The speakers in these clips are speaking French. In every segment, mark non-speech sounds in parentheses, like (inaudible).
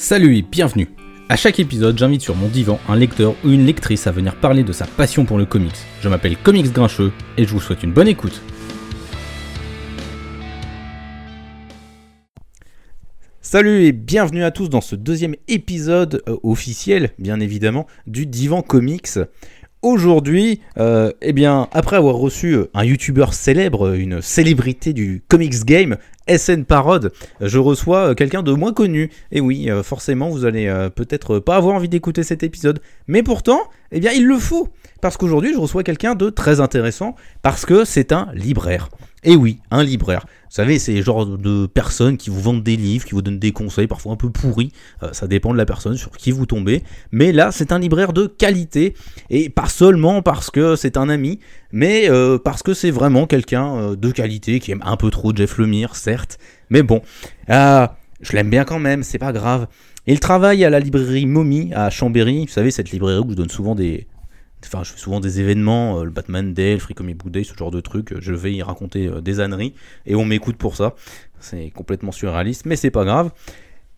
Salut et bienvenue À chaque épisode, j'invite sur mon divan un lecteur ou une lectrice à venir parler de sa passion pour le comics. Je m'appelle Comics Grincheux et je vous souhaite une bonne écoute. Salut et bienvenue à tous dans ce deuxième épisode euh, officiel, bien évidemment, du Divan Comics. Aujourd'hui, euh, eh bien, après avoir reçu euh, un youtubeur célèbre, une célébrité du comics game, SN Parode, je reçois euh, quelqu'un de moins connu. Et oui, euh, forcément, vous allez euh, peut-être pas avoir envie d'écouter cet épisode. Mais pourtant, eh bien, il le faut. Parce qu'aujourd'hui, je reçois quelqu'un de très intéressant, parce que c'est un libraire. Et oui, un libraire. Vous savez, c'est le genre de personnes qui vous vendent des livres, qui vous donnent des conseils, parfois un peu pourris. Ça dépend de la personne sur qui vous tombez. Mais là, c'est un libraire de qualité. Et pas seulement parce que c'est un ami, mais euh, parce que c'est vraiment quelqu'un euh, de qualité qui aime un peu trop Jeff Lemire, certes. Mais bon, ah, je l'aime bien quand même, c'est pas grave. Il travaille à la librairie Mommy à Chambéry. Vous savez, cette librairie où je donne souvent des, Enfin, je fais souvent des événements, euh, le Batman Day, le Free Comic Book Day, ce genre de trucs. Je vais y raconter des âneries et on m'écoute pour ça. C'est complètement surréaliste, mais c'est pas grave.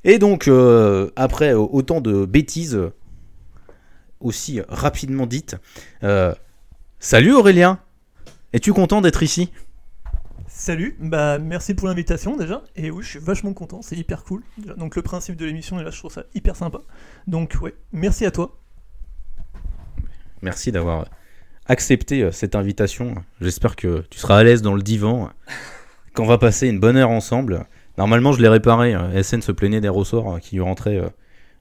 Et donc, après autant de bêtises aussi rapidement dites, salut Aurélien Es-tu content d'être ici? Salut, bah merci pour l'invitation déjà. Et oui, je suis vachement content, c'est hyper cool. Donc le principe de l'émission, là, je trouve ça hyper sympa. Donc ouais, merci à toi. Merci d'avoir accepté euh, cette invitation. J'espère que tu seras à l'aise dans le divan, qu'on va passer une bonne heure ensemble. Normalement, je l'ai réparé. euh, SN se plaignait des ressorts euh, qui lui rentraient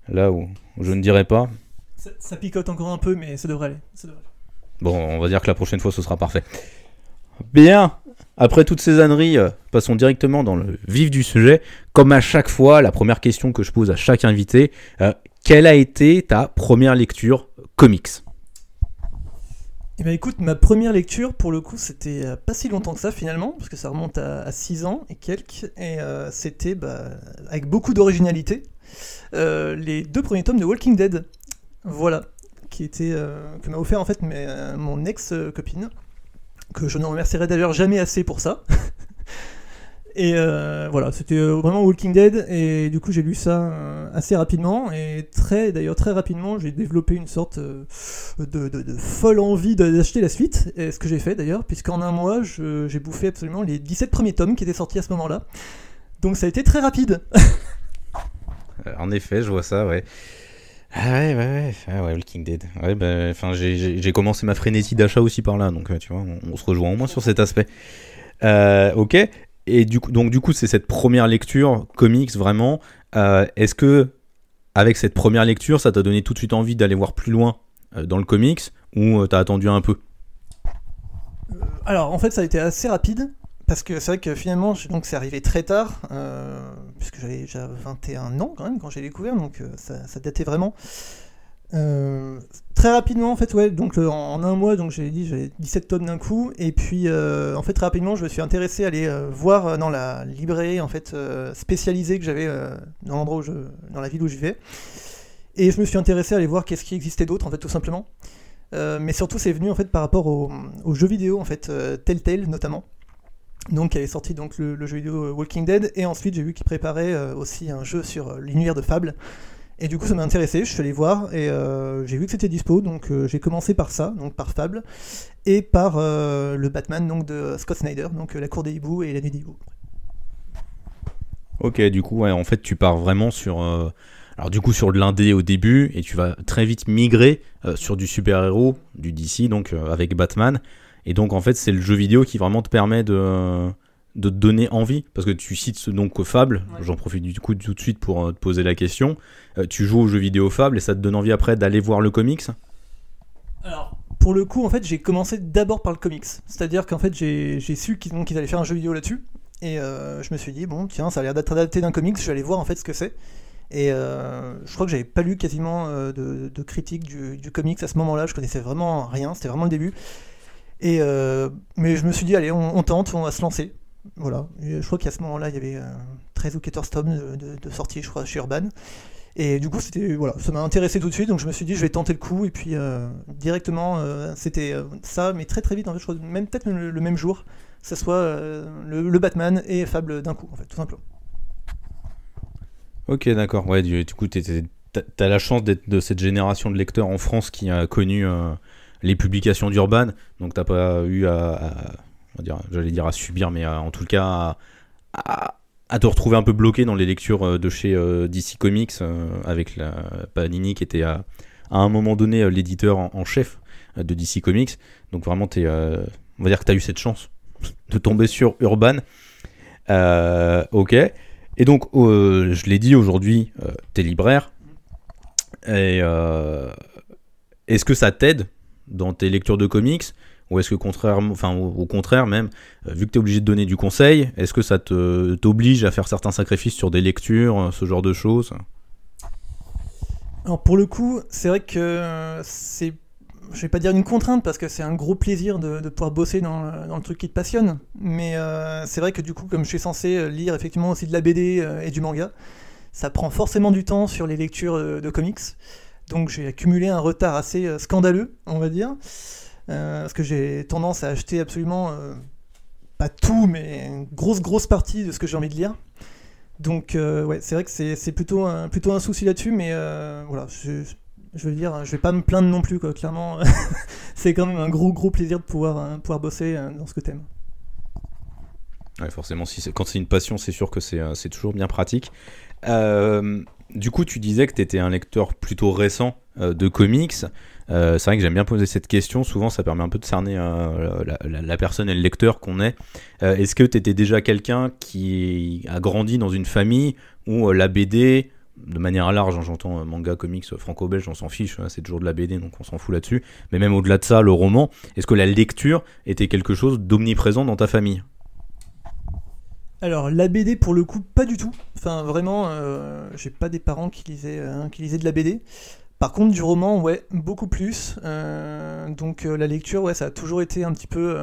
là où, où je ne dirais pas. Ça, ça picote encore un peu, mais ça devrait aller. ça devrait aller. Bon, on va dire que la prochaine fois, ce sera parfait. Bien Après toutes ces âneries, euh, passons directement dans le vif du sujet. Comme à chaque fois, la première question que je pose à chaque invité, euh, quelle a été ta première lecture comics? Et bah écoute, ma première lecture, pour le coup, c'était euh, pas si longtemps que ça finalement, parce que ça remonte à 6 ans et quelques. Et c'était bah, avec beaucoup d'originalité, les deux premiers tomes de Walking Dead. Voilà. Qui était, euh, que m'a offert en fait euh, mon ex-copine. que je ne remercierai d'ailleurs jamais assez pour ça. (laughs) et euh, voilà, c'était euh, vraiment Walking Dead, et du coup j'ai lu ça euh, assez rapidement, et très, d'ailleurs très rapidement j'ai développé une sorte euh, de, de- folle envie d'acheter la suite, et ce que j'ai fait d'ailleurs, puisqu'en un mois j'ai bouffé absolument les 17 premiers tomes qui étaient sortis à ce moment-là. Donc ça a été très rapide. (laughs) Euh, En effet, je vois ça, ouais. Ah ouais, ouais, ouais, ah ouais, Walking Dead. Ouais, bah, j'ai- commencé ma frénésie d'achat aussi par là, donc euh, tu vois, on, se rejoint au moins sur cet aspect. Euh, ok. Et donc du coup, c'est cette première lecture comics vraiment. Euh, Est-ce que avec cette première lecture, ça t'a donné tout de suite envie d'aller voir plus loin dans le comics ou t'as attendu un peu? Alors en fait ça a été assez rapide parce que c'est vrai que finalement donc c'est arrivé très tard euh, puisque j'avais déjà 21 ans quand même quand j'ai découvert donc euh, ça, datait vraiment. Euh, très rapidement en fait ouais donc en, un mois donc j'ai dit j'avais 17 tomes d'un coup et puis en fait très rapidement je me suis intéressé à aller voir dans la librairie en fait spécialisée que j'avais dans l'endroit où je dans la ville où je vivais. Et je me suis intéressé à aller voir qu'est-ce qui existait d'autre en fait tout simplement. Mais surtout, c'est venu en fait par rapport aux, jeux vidéo, en fait, Telltale notamment. Donc, qui avait sorti donc le, jeu vidéo euh, Walking Dead, et ensuite j'ai vu qu'il préparait euh, aussi un jeu sur euh, l'univers de Fable. Et du coup, ça m'a intéressé. Je suis allé voir et j'ai vu que c'était dispo, donc j'ai commencé par ça, donc par Fable, et par le Batman donc de Scott Snyder, donc la Cour des hiboux et la nuit des hiboux. Ok, du coup, ouais, en fait, tu pars vraiment sur. alors, du coup, sur de l'indé au début, et tu vas très vite migrer sur du super-héros, du DC, donc avec Batman. Et donc, en fait, c'est le jeu vidéo qui vraiment te permet de, de te donner envie. Parce que tu cites ce donc Fable, Ouais. j'en profite du coup tout de suite pour euh, te poser la question. Euh, tu joues au jeu vidéo Fable et ça te donne envie après d'aller voir le comics? Alors, pour le coup, en fait, j'ai commencé d'abord par le comics. C'est-à-dire qu'en fait, j'ai su qu'ils allaient faire un jeu vidéo là-dessus. Et euh, je me suis dit, bon, tiens, ça a l'air d'être adapté d'un comics, je vais aller voir en fait ce que c'est. Et euh, je crois que j'avais pas lu quasiment de, de critiques du, du comics à ce moment-là, je connaissais vraiment rien, c'était vraiment le début. Et euh, mais je me suis dit, allez, on, tente, on va se lancer. Voilà. Je crois qu'à ce moment-là, il y avait euh, 13 ou 14 tomes de, de, sortie, je crois, chez Urban. Et du coup, c'était voilà, ça m'a intéressé tout de suite, donc je me suis dit, je vais tenter le coup. Et puis euh, directement, euh, c'était euh, ça, mais très très vite, en fait, je crois, même peut-être le, le même jour, ça soit euh, le, Batman et Fable d'un coup, en fait, tout simplement. Ok, d'accord. Ouais, du, coup, t'as la chance d'être de cette génération de lecteurs en France qui a connu euh, les publications d'Urban, donc t'as pas eu à, j'allais dire à subir, mais en tout cas à, te retrouver un peu bloqué dans les lectures euh, de chez euh, DC Comics avec la Panini qui était à, un moment donné l'éditeur en, chef de DC Comics. Donc vraiment, es, on va dire que tu as eu cette chance de tomber sur Urban. ok. Et donc, euh, je l'ai dit aujourd'hui, euh, t'es libraire. Et euh, est-ce que ça t'aide dans tes lectures de comics ou est-ce que enfin au, contraire même, vu que tu es obligé de donner du conseil, est-ce que ça t'oblige à faire certains sacrifices sur des lectures, ce genre de choses? Alors pour le coup, c'est vrai que c'est je vais pas dire une contrainte parce que c'est un gros plaisir de, pouvoir bosser dans, le truc qui te passionne. Mais euh, c'est vrai que du coup, comme je suis censé euh, lire effectivement aussi de la BD euh, et du manga, ça prend forcément du temps sur les lectures de comics. Donc j'ai accumulé un retard assez scandaleux, on va dire. parce que j'ai tendance à acheter absolument, pas tout, mais une grosse, grosse partie de ce que j'ai envie de lire. Donc ouais, c'est vrai que c'est plutôt un, plutôt un souci là-dessus, mais voilà, je, veux dire, je vais pas me plaindre non plus, quoi. Clairement, (laughs) c'est quand même un gros, gros plaisir de pouvoir, euh, pouvoir bosser euh, dans ce que t'aimes. Ouais, forcément, si quand c'est une passion, c'est sûr que c'est, euh, toujours bien pratique. Du coup, tu disais que tu étais un lecteur plutôt récent de comics. c'est vrai que j'aime bien poser cette question. Souvent, ça permet un peu de cerner la, la, personne et le lecteur qu'on est. est-ce que tu étais déjà quelqu'un qui a grandi dans une famille où la BD, de manière large, hein, j'entends euh, manga, comics euh, franco-belge, on s'en fiche, hein, c'est toujours de la BD, donc on s'en fout là-dessus. Mais même au-delà de ça, le roman, est-ce que la lecture était quelque chose d'omniprésent dans ta famille? Alors la BD pour le coup pas du tout. Enfin vraiment, euh, j'ai pas des parents qui lisaient, lisaient de la BD. Par contre du roman ouais beaucoup plus. donc la lecture ouais ça a toujours été un petit peu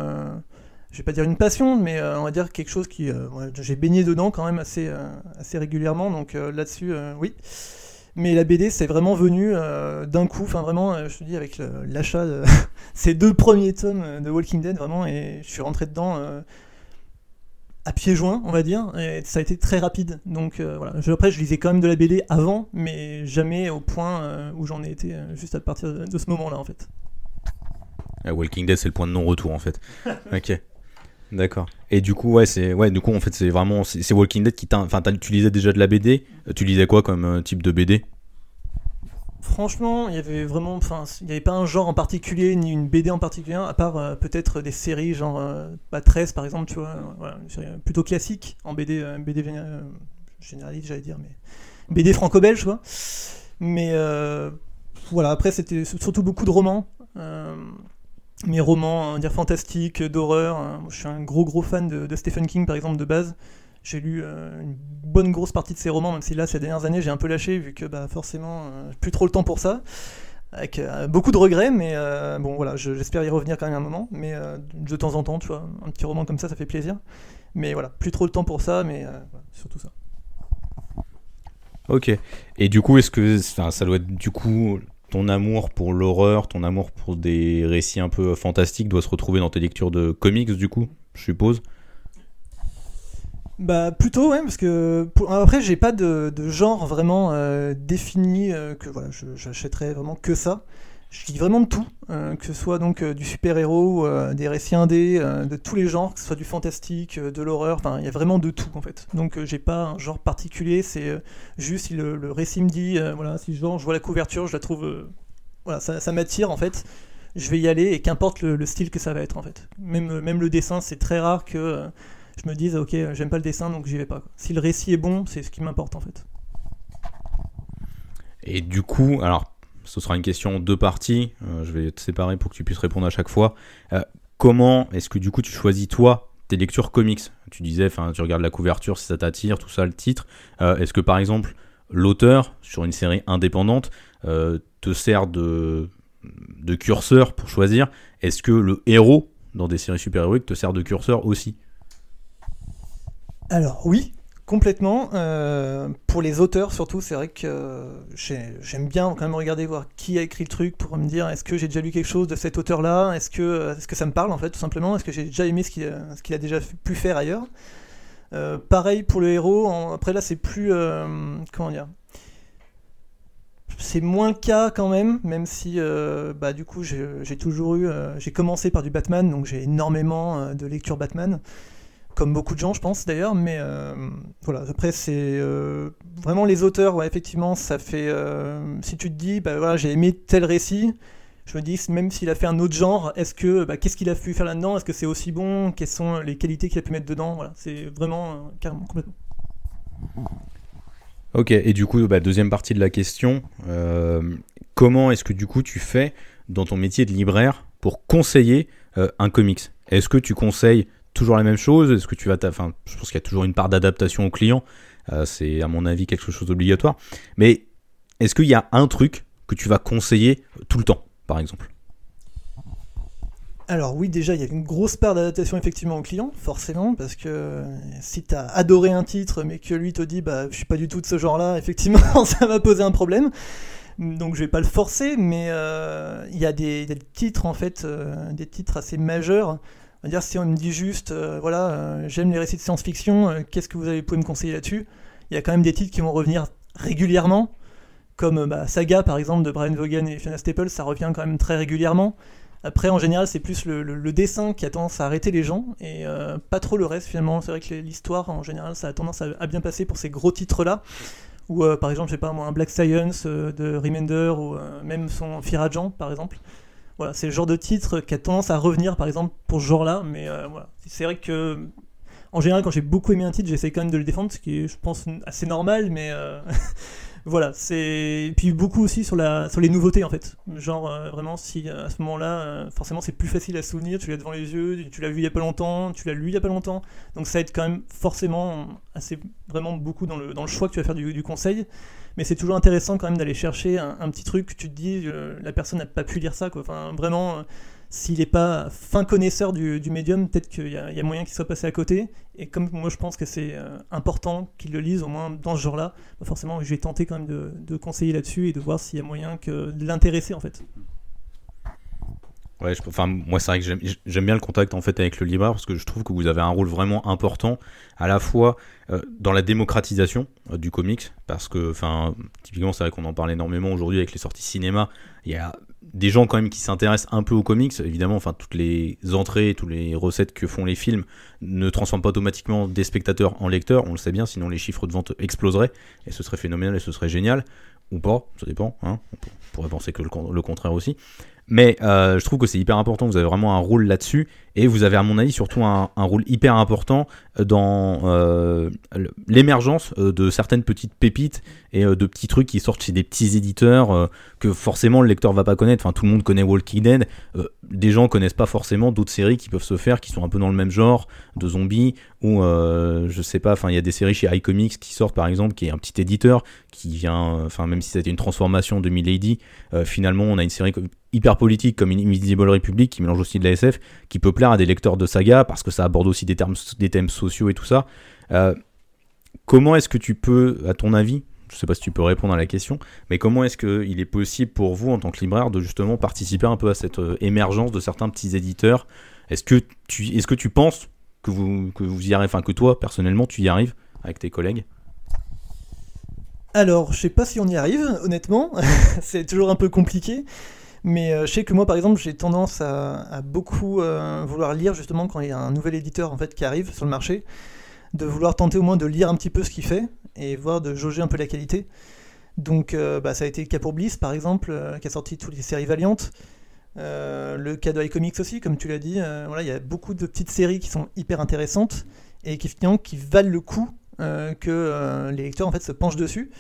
je vais pas dire une passion, mais euh, on va dire quelque chose qui. Euh, j'ai baigné dedans quand même assez, euh, assez régulièrement, donc là-dessus, oui. Mais la BD, c'est vraiment venu d'un coup, enfin vraiment, je te dis, avec l'achat de (laughs) ces deux premiers tomes de Walking Dead, vraiment, et je suis rentré dedans à pieds joints, on va dire, et ça a été très rapide. Donc voilà. après, je lisais quand même de la BD avant, mais jamais au point où j'en ai été juste à partir de, ce moment-là, en fait. Walking Dead, c'est le point de non-retour, en fait. (laughs) ok. D'accord. Et du coup, ouais, c'est ouais, du coup, en fait, c'est vraiment c'est Walking Dead qui t'a, enfin, tu lisais déjà de la BD. Euh, tu lisais quoi comme euh, type de BD Franchement, il y avait vraiment, n'y avait pas un genre en particulier ni une BD en particulier, à part euh, peut-être des séries genre pas 13 par exemple, tu vois, voilà, plutôt classique en BD, BD généraliste, j'allais dire, mais BD franco-belge. Mais voilà, après c'était surtout beaucoup de romans mes romans, fantastiques, d'horreur. Hein. Je suis un gros gros fan de, Stephen King par exemple de base. J'ai lu euh, une bonne grosse partie de ses romans, même si là ces dernières années j'ai un peu lâché vu que bah, forcément euh, plus trop le temps pour ça. Avec euh, beaucoup de regrets, mais bon voilà, j'espère y revenir quand même un moment. Mais de temps en temps, tu vois, un petit roman comme ça, ça fait plaisir. Mais voilà, plus trop le temps pour ça, mais surtout ça. Ok. Et du coup, est-ce que ça doit être du coup ton amour pour l'horreur, ton amour pour des récits un peu fantastiques doit se retrouver dans tes lectures de comics, du coup, je suppose? Bah plutôt ouais parce que après j'ai pas de, genre vraiment euh, défini euh, que voilà j'achèterais vraiment que ça je lis vraiment de tout, euh, que ce soit donc du super-héros, des récits indés, de tous les genres, que ce soit du fantastique, de l'horreur, enfin il y a vraiment de tout en fait. Donc j'ai pas un genre particulier, c'est juste si le, récit me dit, voilà, si je, je vois la couverture, je la trouve, voilà, ça, m'attire en fait, je vais y aller et qu'importe le, style que ça va être en fait. Même, même le dessin, c'est très rare que je me dise, ok, j'aime pas le dessin donc j'y vais pas. Si le récit est bon, c'est ce qui m'importe en fait. Et du coup, alors ce sera une question en deux parties. Euh, je vais te séparer pour que tu puisses répondre à chaque fois. Euh, comment est-ce que du coup tu choisis toi tes lectures comics? Tu disais, enfin, tu regardes la couverture si ça t'attire, tout ça, le titre. Euh, est-ce que par exemple l'auteur sur une série indépendante te sert de, de curseur pour choisir? Est-ce que le héros dans des séries super-héroïques te sert de curseur aussi? Alors oui, Complètement. Euh, pour les auteurs surtout, c'est vrai que j'aime bien quand même regarder voir qui a écrit le truc pour me dire est-ce que j'ai déjà lu quelque chose de cet auteur-là? Est-ce que, est -ce que ça me parle en fait tout simplement? Est-ce que j'ai déjà aimé ce qu'il a, déjà pu faire ailleurs? Pareil pour le héros. après là, c'est plus comment dire? C'est moins le cas quand même, même si bah, du coup j'ai toujours eu, j'ai commencé par du Batman, donc j'ai énormément de lecture Batman comme beaucoup de gens, je pense d'ailleurs. Mais euh, voilà, après, c'est euh, vraiment les auteurs, effectivement, ça fait. Euh, si tu te dis, bah voilà, j'ai aimé tel récit, je me dis, même s'il a fait un autre genre, est-ce que. Bah, qu'est-ce qu'il a pu faire là-dedans? Est-ce que c'est aussi bon? Quelles sont les qualités qu'il a pu mettre dedans? Voilà, c'est vraiment carrément complètement. Ok, et du coup, bah, deuxième partie de la question, comment est-ce que du coup tu fais dans ton métier de libraire pour conseiller un comics? Est-ce que tu conseilles toujours la même chose Est-ce que tu vas, enfin, je pense qu'il y a toujours une part d'adaptation au client. Euh, c'est à mon avis quelque chose d'obligatoire. Mais est-ce qu'il y a un truc que tu vas conseiller tout le temps, par exemple? Alors oui, déjà, il y a une grosse part d'adaptation effectivement au client, forcément, parce que si tu as adoré un titre, mais que lui te dit, bah, je suis pas du tout de ce genre-là, (laughs) effectivement, ça va poser un problème. Donc je vais pas le forcer, mais euh, il y a des, titres, en fait, euh, des titres assez majeurs dire si on me dit juste, euh, voilà, euh, j'aime les récits de science-fiction, euh, qu'est-ce que vous avez pouvez me conseiller là-dessus? Il y a quand même des titres qui vont revenir régulièrement, comme bah, Saga par exemple de Brian Vaughan et Fiona Staples, ça revient quand même très régulièrement. Après, en général, c'est plus le, dessin qui a tendance à arrêter les gens et pas trop le reste finalement. C'est vrai que l'histoire, en général, ça a tendance à, bien passer pour ces gros titres-là. Ou par exemple, je sais pas moi, un Black Science de Remender ou même son Agent par exemple. Voilà, c'est le genre de titre qui a tendance à revenir, par exemple, pour ce genre-là. Mais euh, voilà, c'est vrai que, en général, quand j'ai beaucoup aimé un titre, j'essaie quand même de le défendre, ce qui est, je pense, assez normal. Mais euh, (laughs) voilà, c'est. Puis beaucoup aussi sur, la... sur les nouveautés, en fait. Genre, euh, vraiment, si à ce moment-là, forcément, c'est plus facile à souvenir, tu l'as devant les yeux, tu l'as vu il y a pas longtemps, tu l'as lu il y a pas longtemps. Donc ça aide quand même forcément assez, vraiment beaucoup dans le, dans le choix que tu vas faire du, du conseil mais c'est toujours intéressant quand même d'aller chercher un, petit truc, tu te dis, euh, la personne n'a pas pu lire ça, quoi. Vraiment, euh, s'il n'est pas fin connaisseur du, médium, peut-être qu'il y, a moyen qu'il soit passé à côté. Et comme moi je pense que c'est euh, important qu'il le lise, au moins dans ce genre-là, bah, forcément je vais tenter quand même de, de conseiller là-dessus et de voir s'il y a moyen que, de l'intéresser en fait. Ouais, enfin, moi, c'est vrai que j'aime bien le contact en fait avec le libraire parce que je trouve que vous avez un rôle vraiment important à la fois euh, dans la démocratisation euh, du comics parce que, enfin, typiquement, c'est vrai qu'on en parle énormément aujourd'hui avec les sorties cinéma. Il y a des gens quand même qui s'intéressent un peu aux comics. Évidemment, enfin, toutes les entrées, toutes les recettes que font les films ne transforment pas automatiquement des spectateurs en lecteurs. On le sait bien, sinon les chiffres de vente exploseraient et ce serait phénoménal et ce serait génial ou pas, ça dépend. Hein. On pourrait penser que le contraire aussi. Mais euh, je trouve que c'est hyper important, vous avez vraiment un rôle là-dessus, et vous avez à mon avis surtout un, rôle hyper important dans euh, l'émergence euh, de certaines petites pépites et de petits trucs qui sortent chez des petits éditeurs que forcément le lecteur va pas connaître. Enfin, tout le monde connaît Walking Dead, des gens connaissent pas forcément d'autres séries qui peuvent se faire, qui sont un peu dans le même genre, de zombies, ou je sais pas, enfin il y a des séries chez iComics qui sortent par exemple, qui est un petit éditeur, qui vient, enfin même si c'était une transformation de Milady, finalement on a une série hyper politique comme Invisible Republic qui mélange aussi de la SF, qui peut plaire à des lecteurs de saga parce que ça aborde aussi des, thèmes sociaux et tout ça. Euh, comment est-ce que tu peux, à ton avis, je sais pas si tu peux répondre à la question, mais comment est-ce qu'il est possible pour vous en tant que libraire de justement participer un peu à cette euh, émergence de certains petits éditeurs? Est-ce que tu, est-ce que tu penses que vous, que vous y arrivez, enfin que toi personnellement tu y arrives avec tes collègues? Alors, je sais pas si on y arrive, honnêtement. (laughs) c'est toujours un peu compliqué. Mais euh, je sais que moi, par exemple, j'ai tendance à, beaucoup euh, vouloir lire justement quand il y a un nouvel éditeur en fait qui arrive sur le marché, de vouloir tenter au moins de lire un petit peu ce qu'il fait et voir de jauger un peu la qualité. Donc, euh, bah, ça a été le cas pour Bliss, par exemple, qui a sorti toutes les séries Valiantes. le cas de iComics aussi, comme tu l'as dit. voilà, il y a beaucoup de petites séries qui sont hyper intéressantes et qui, qui valent le coup que les lecteurs en fait se penchent dessus.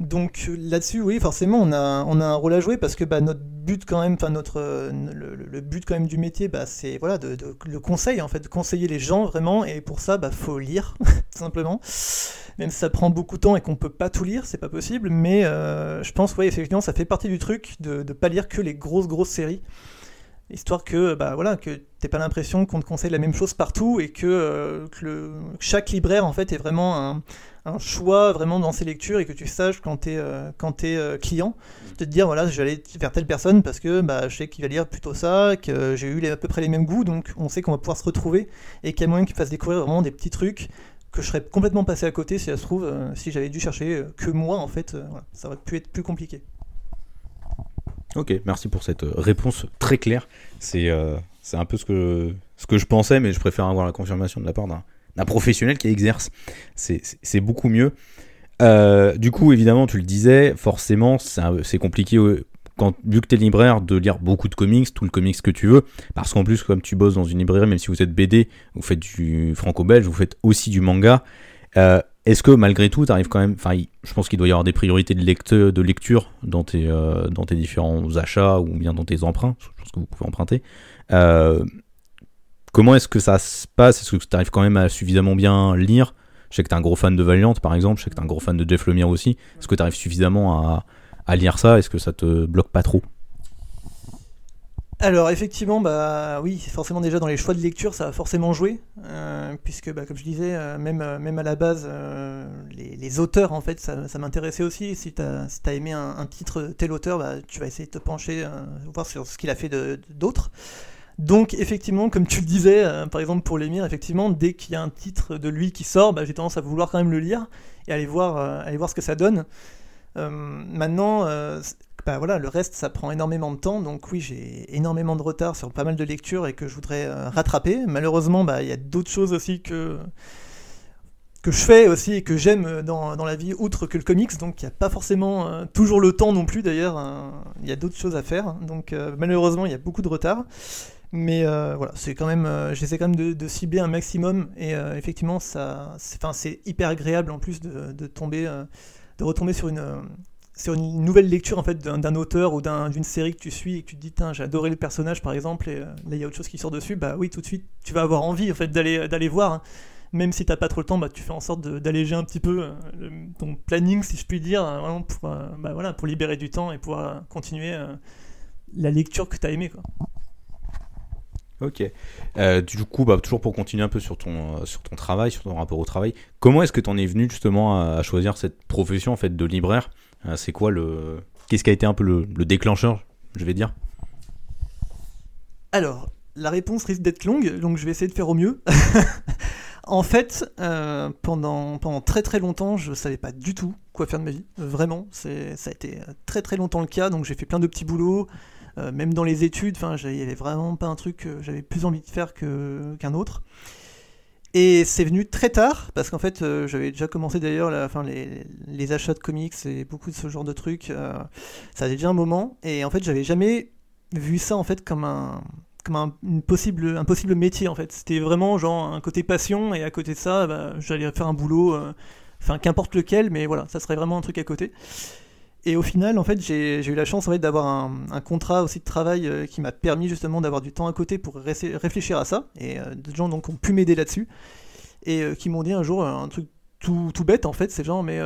Donc là-dessus, oui, forcément, on a, on a un rôle à jouer parce que bah, notre but quand même, enfin notre le, but quand même du métier, bah, c'est voilà de, le conseil en fait, de conseiller les gens vraiment. Et pour ça, bah faut lire (laughs) tout simplement. Même si ça prend beaucoup de temps et qu'on peut pas tout lire, c'est pas possible. Mais euh, je pense, oui, effectivement, ça fait partie du truc de ne pas lire que les grosses grosses séries histoire que bah voilà que t'aies pas l'impression qu'on te conseille la même chose partout et que, euh, le, chaque libraire en fait est vraiment un, choix vraiment dans ses lectures et que tu saches quand t'es euh, quand es euh, client de te dire voilà je vais aller vers telle personne parce que bah, je sais qu'il va lire plutôt ça que j'ai eu à peu près les mêmes goûts donc on sait qu'on va pouvoir se retrouver et qu'il y a moyen qu'il fasse découvrir vraiment des petits trucs que je serais complètement passé à côté si ça se trouve, si j'avais dû chercher que moi, en fait, ça aurait pu être plus compliqué. Ok, merci pour cette euh, réponse très claire. C'est euh, c'est un peu ce que, ce que je pensais, mais je préfère avoir la confirmation de la part d'un professionnel qui exerce. C'est- beaucoup mieux. Euh, du coup, évidemment, tu le disais, forcément, c'est compliqué, quand, vu que tu es libraire, de lire beaucoup de comics, tout le comics que tu veux, parce qu'en plus, comme tu bosses dans une librairie, même si vous êtes BD, vous faites du franco-belge, vous faites aussi du manga. Est-ce que malgré tout, tu arrives quand même. Enfin, je pense qu'il doit y avoir des priorités de, lecteur, de lecture dans tes, euh, dans tes différents achats ou bien dans tes emprunts. Je pense que vous pouvez emprunter. Euh, comment est-ce que ça se passe? Est-ce que tu arrives quand même à suffisamment bien lire? Je sais que tu es un gros fan de Valiant, par exemple. Je sais que tu es un gros fan de Jeff Lemire aussi. Est-ce que tu arrives suffisamment à, à lire ça? Est-ce que ça te bloque pas trop? Alors effectivement, bah oui, forcément déjà dans les choix de lecture, ça a forcément joué, euh, puisque bah, comme je disais, euh, même, euh, même à la base, les, auteurs en fait, ça, m'intéressait aussi. Si tu as, si t'as aimé un, titre tel auteur, bah, tu vas essayer de te pencher, voir sur ce qu'il a fait d'autres. Donc effectivement, comme tu le disais, par exemple pour l'émir, effectivement, dès qu'il y a un titre de lui qui sort, bah, j'ai tendance à vouloir quand même le lire et aller voir, aller voir ce que ça donne. Maintenant, bah voilà, le reste, ça prend énormément de temps, donc oui, j'ai énormément de retard sur pas mal de lectures et que je voudrais euh, rattraper. Malheureusement, bah, il y a d'autres choses aussi que, que je fais aussi et que j'aime dans, dans la vie, outre que le comics, donc il n'y a pas forcément euh, toujours le temps non plus d'ailleurs, euh, il y a d'autres choses à faire, donc euh, malheureusement, il y a beaucoup de retard. Mais euh, voilà, c'est quand même, euh, j'essaie quand même de, cibler un maximum. Et euh, effectivement, ça, c'est, hyper agréable en plus de, de tomber, euh, de retomber sur une, sur une nouvelle lecture en fait d'un, auteur ou d'un- d'une série que tu suis et que tu te dis, j'ai adoré le personnage par exemple et euh, là il y a autre chose qui sort dessus, bah oui, tout de suite, tu vas avoir envie en fait d'aller, d'aller voir. hein. Même si t'as pas trop le temps, bah, tu fais en sorte d'alléger un petit peu euh, ton planning, si je puis dire, vraiment pour, euh, bah, voilà, pour libérer du temps et pouvoir continuer la lecture que t'as aimé. Quoi. Ok. Du coup, bah, toujours pour continuer un peu sur ton, sur ton travail, sur ton rapport au travail, comment est-ce que tu en es venu justement à, à choisir cette profession en fait de libraire? C'est quoi le. Qu'est-ce qui a été un peu le, le déclencheur, je vais dire? Alors, la réponse risque d'être longue, donc je vais essayer de faire au mieux. (laughs) en fait, euh, pendant, pendant très très longtemps, je savais pas du tout quoi faire de ma vie. Vraiment, ça a été euh, très très longtemps le cas, donc j'ai fait plein de petits boulots, euh, même dans les études, il y avait vraiment pas un truc que j'avais plus envie de faire qu'un autre. Et c'est venu très tard, parce qu'en fait, euh, j'avais déjà commencé d'ailleurs les, les achats de comics et beaucoup de ce genre de trucs. euh, ça faisait déjà un moment, et en fait, j'avais jamais vu ça en fait comme un, comme un possible métier en fait. C'était vraiment genre un côté passion, et à côté de ça, bah, j'allais faire un boulot, euh, enfin qu'importe lequel, mais voilà, ça serait vraiment un truc à côté. Et au final, en fait, j'ai eu la chance en fait, d'avoir un, contrat aussi de travail euh, qui m'a permis justement d'avoir du temps à côté pour ré- réfléchir à ça. Et euh, des gens donc ont pu m'aider là-dessus et euh, qui m'ont dit un jour euh, un truc tout, tout bête en fait, c'est genre mais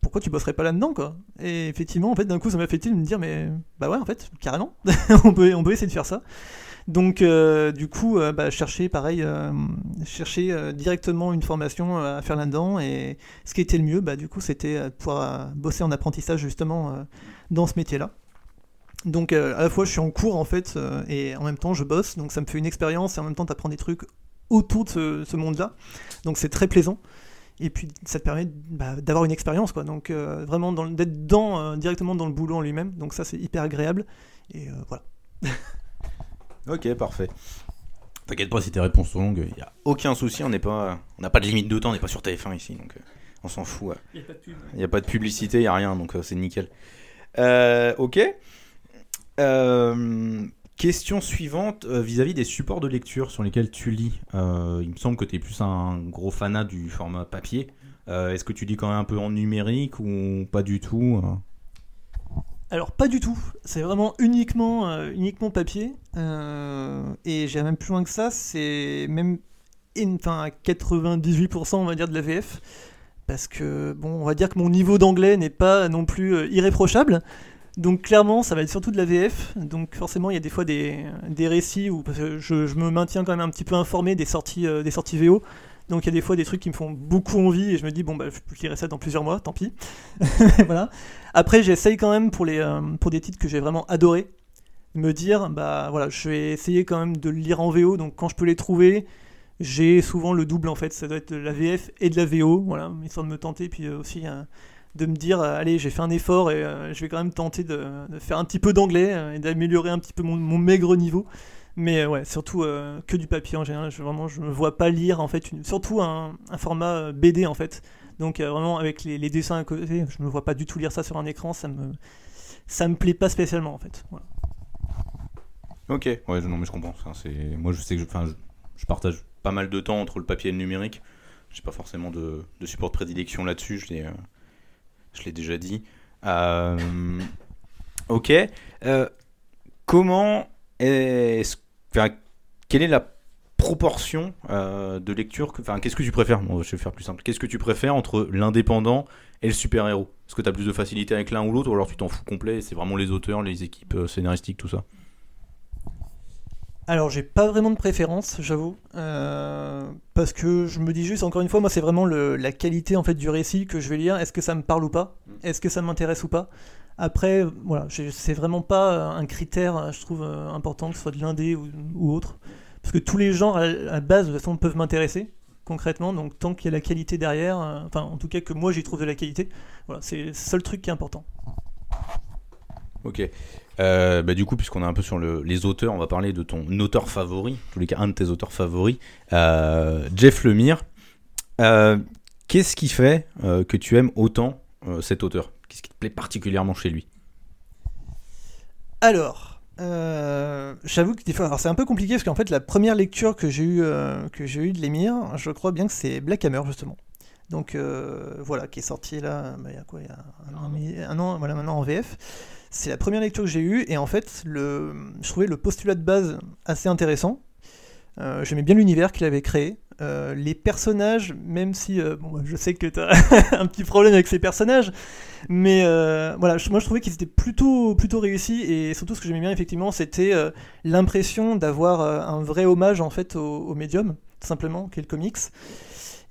pourquoi tu bosserais pas là-dedans quoi? Et effectivement, en fait, d'un coup, ça m'a fait me dire mais bah ouais, en fait, carrément, (laughs) on peut on peut essayer de faire ça. Donc, euh, du coup, euh, bah, chercher pareil, euh, chercher directement une formation à faire là-dedans. Et ce qui était le mieux, bah, du coup, c'était de pouvoir bosser en apprentissage justement dans ce métier-là. Donc, à la fois, je suis en cours en fait, et en même temps, je bosse. Donc, ça me fait une expérience et en même temps, tu apprends des trucs autour de ce, monde-là. Donc, c'est très plaisant. Et puis, ça te permet bah, d'avoir une expérience, quoi. Donc, vraiment, d'être dans, directement dans le boulot en lui-même. Donc, ça, c'est hyper agréable. Et voilà. (laughs) Ok, parfait. T'inquiète pas si tes réponses sont longues, il n'y a aucun souci, on n'est pas, on n'a pas de limite de temps, on n'est pas sur TF1 ici, donc euh, on s'en fout. ouais. Il n'y a pas de a pas publicité, il n'y a rien, donc euh, c'est nickel. Euh, ok. Question suivante, vis-à-vis des supports de lecture sur lesquels tu lis. Il me semble que tu es plus un gros fanat du format papier. Est-ce que tu lis quand même un peu en numérique ou pas du tout euh Alors pas du tout, c'est vraiment uniquement, euh, uniquement papier. Euh, et j'ai même plus loin que ça, c'est même in- enfin, à 98% on va dire de la VF. Parce que bon, on va dire que mon niveau d'anglais n'est pas non plus euh, irréprochable. Donc clairement, ça va être surtout de la VF. Donc forcément, il y a des fois des, récits où je, me maintiens quand même un petit peu informé des sorties, des sorties VO. Donc il y a des fois des trucs qui me font beaucoup envie et je me dis bon bah je lirai ça dans plusieurs mois, tant pis. (laughs) voilà. Après, j'essaye quand même pour, les, euh, pour des titres que j'ai vraiment adoré, me dire, bah voilà, je vais essayer quand même de le lire en VO, donc quand je peux les trouver, j'ai souvent le double en fait. Ça doit être de la VF et de la VO, voilà, histoire de me tenter, puis aussi de me dire allez j'ai fait un effort et je vais quand même tenter de, faire un petit peu d'anglais et d'améliorer un petit peu mon, maigre niveau mais ouais surtout que du papier en général je, vraiment je me vois pas lire en fait surtout un, un, format BD en fait donc euh, vraiment avec les, dessins à côté, je me vois pas du tout lire ça sur un écran, ça me ça me plaît pas spécialement en fait. Ok, ouais, non mais je comprends. c'est moi je sais que je, je, je, partage pas mal de temps entre le papier et le numérique. J'ai pas forcément de, support de prédilection là-dessus. Je l'ai, euh, je l'ai déjà dit. Euh, ok. comment est-ce, quelle est la proportion euh, de lecture Enfin, qu'est-ce que tu préfères? Je vais faire plus simple. Qu'est-ce que tu préfères entre l'indépendant et le super-héros Est-ce que tu as plus de facilité avec l'un ou l'autre, ou alors tu t'en fous complet C'est vraiment les auteurs, les équipes euh, scénaristiques, tout ça? Alors j'ai pas vraiment de préférence, j'avoue, euh, parce que je me dis juste encore une fois, moi c'est vraiment la qualité en fait du récit que je vais lire. Est-ce que ça me parle ou pas? Est-ce que ça m'intéresse ou pas? Après, voilà, c'est vraiment pas un critère, je trouve important que ce soit de l'indé ou autre parce que tous les genres à la base de toute façon peuvent m'intéresser concrètement, donc tant qu'il y a la qualité derrière, euh, enfin en tout cas que moi j'y trouve de la qualité, voilà, c'est le seul truc qui est important. Ok. Euh, bah, du coup, puisqu'on est un peu sur les auteurs, on va parler de ton auteur favori, en tous les cas un de tes auteurs favoris, euh, Jeff Lemire. Qu'est-ce qui fait que tu aimes autant cet auteur? Qu'est-ce qui te plaît particulièrement chez lui? Alors, euh, j'avoue que c'est un peu compliqué parce qu'en fait la première lecture que j'ai eu euh, que j'ai eu de l'émir, je crois bien que c'est Black Hammer justement. Donc euh, voilà, qui est sorti là, bah, il y a quoi, il y a un an, voilà maintenant en VF. C'est la première lecture que j'ai eue et en fait je trouvais le postulat de base assez intéressant. J'aimais bien l'univers qu'il avait créé. Les personnages, même si bon, je sais que tu as (laughs) un petit problème avec ces personnages, mais euh, voilà, moi je trouvais qu'ils étaient plutôt, plutôt réussis et surtout ce que j'aimais bien effectivement c'était euh, l'impression d'avoir euh, un vrai hommage en fait au, médium, tout simplement, qu'est le comics.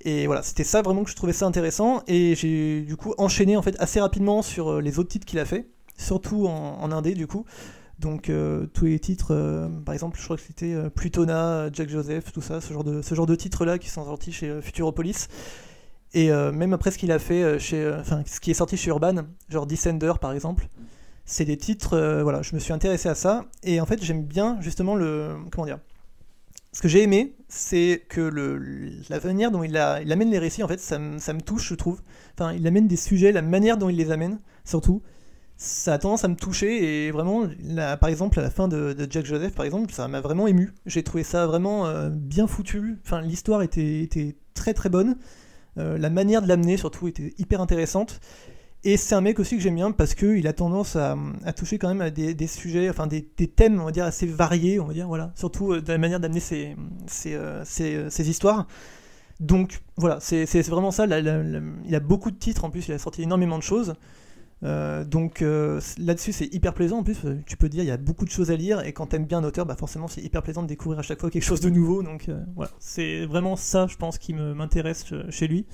Et voilà, c'était ça vraiment que je trouvais ça intéressant et j'ai du coup enchaîné en fait assez rapidement sur les autres titres qu'il a fait, surtout en, en indé du coup. Donc tous les titres, par exemple, je crois que c'était Plutona, Jack Joseph, tout ça, ce genre de, ce genre de titres-là qui sont sortis chez Futuropolis. Et euh, même après ce qu'il a fait euh, chez. Euh, enfin, ce qui est sorti chez Urban, genre Descender par exemple, c'est des titres. voilà, je me suis intéressé à ça. Et en fait, j'aime bien justement le. Comment dire ce que j'ai aimé, c'est que le, la manière dont il, il amène les récits, en fait, ça, me touche, je trouve. Enfin, il amène des sujets, la manière dont il les amène, surtout, ça a tendance à me toucher. Et vraiment, par exemple, à la fin de, Jack Joseph, par exemple, ça m'a vraiment ému. J'ai trouvé ça vraiment bien foutu. Enfin, l'histoire était, très très bonne. Euh, la manière de l'amener surtout était hyper intéressante. Et c'est un mec aussi que j'aime bien parce qu'il a tendance à, toucher quand même à des, sujets, enfin des, thèmes, on va dire, assez variés, on va dire, voilà. Surtout euh, de la manière d'amener ses, euh, histoires. Donc voilà, c'est vraiment ça. il a beaucoup de titres en plus, il a sorti énormément de choses. Euh, donc euh, là-dessus c'est hyper plaisant. En plus euh, tu peux dire il y a beaucoup de choses à lire. Et quand t'aimes bien un auteur bah forcément c'est hyper plaisant de découvrir à chaque fois quelque chose de nouveau. Donc voilà. C'est vraiment ça je pense qui m'intéresse chez lui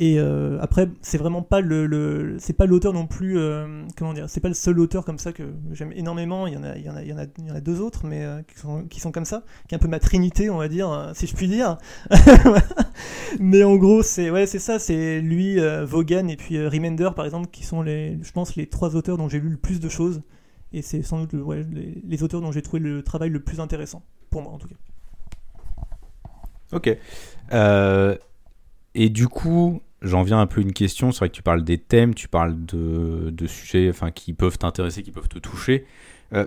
et euh, après, c'est vraiment pas le, c'est pas l'auteur non plus. Euh, comment dire C'est pas le seul auteur comme ça que j'aime énormément. Il y en a, il y en a, il y en a, deux autres, mais euh, qui, sont, qui sont comme ça, qui est un peu ma trinité, on va dire, si je puis dire. (laughs) mais en gros, c'est ouais, c'est ça. C'est lui, Vaughan et puis Remender, par exemple, qui sont les, je pense, les trois auteurs dont j'ai lu le plus de choses. Et c'est sans doute les, auteurs dont j'ai trouvé le travail le plus intéressant pour moi, en tout cas. Ok. et du coup, j'en viens un peu à une question. C'est vrai que tu parles des thèmes, tu parles de, de sujets enfin, qui peuvent t'intéresser, qui peuvent te toucher. Euh,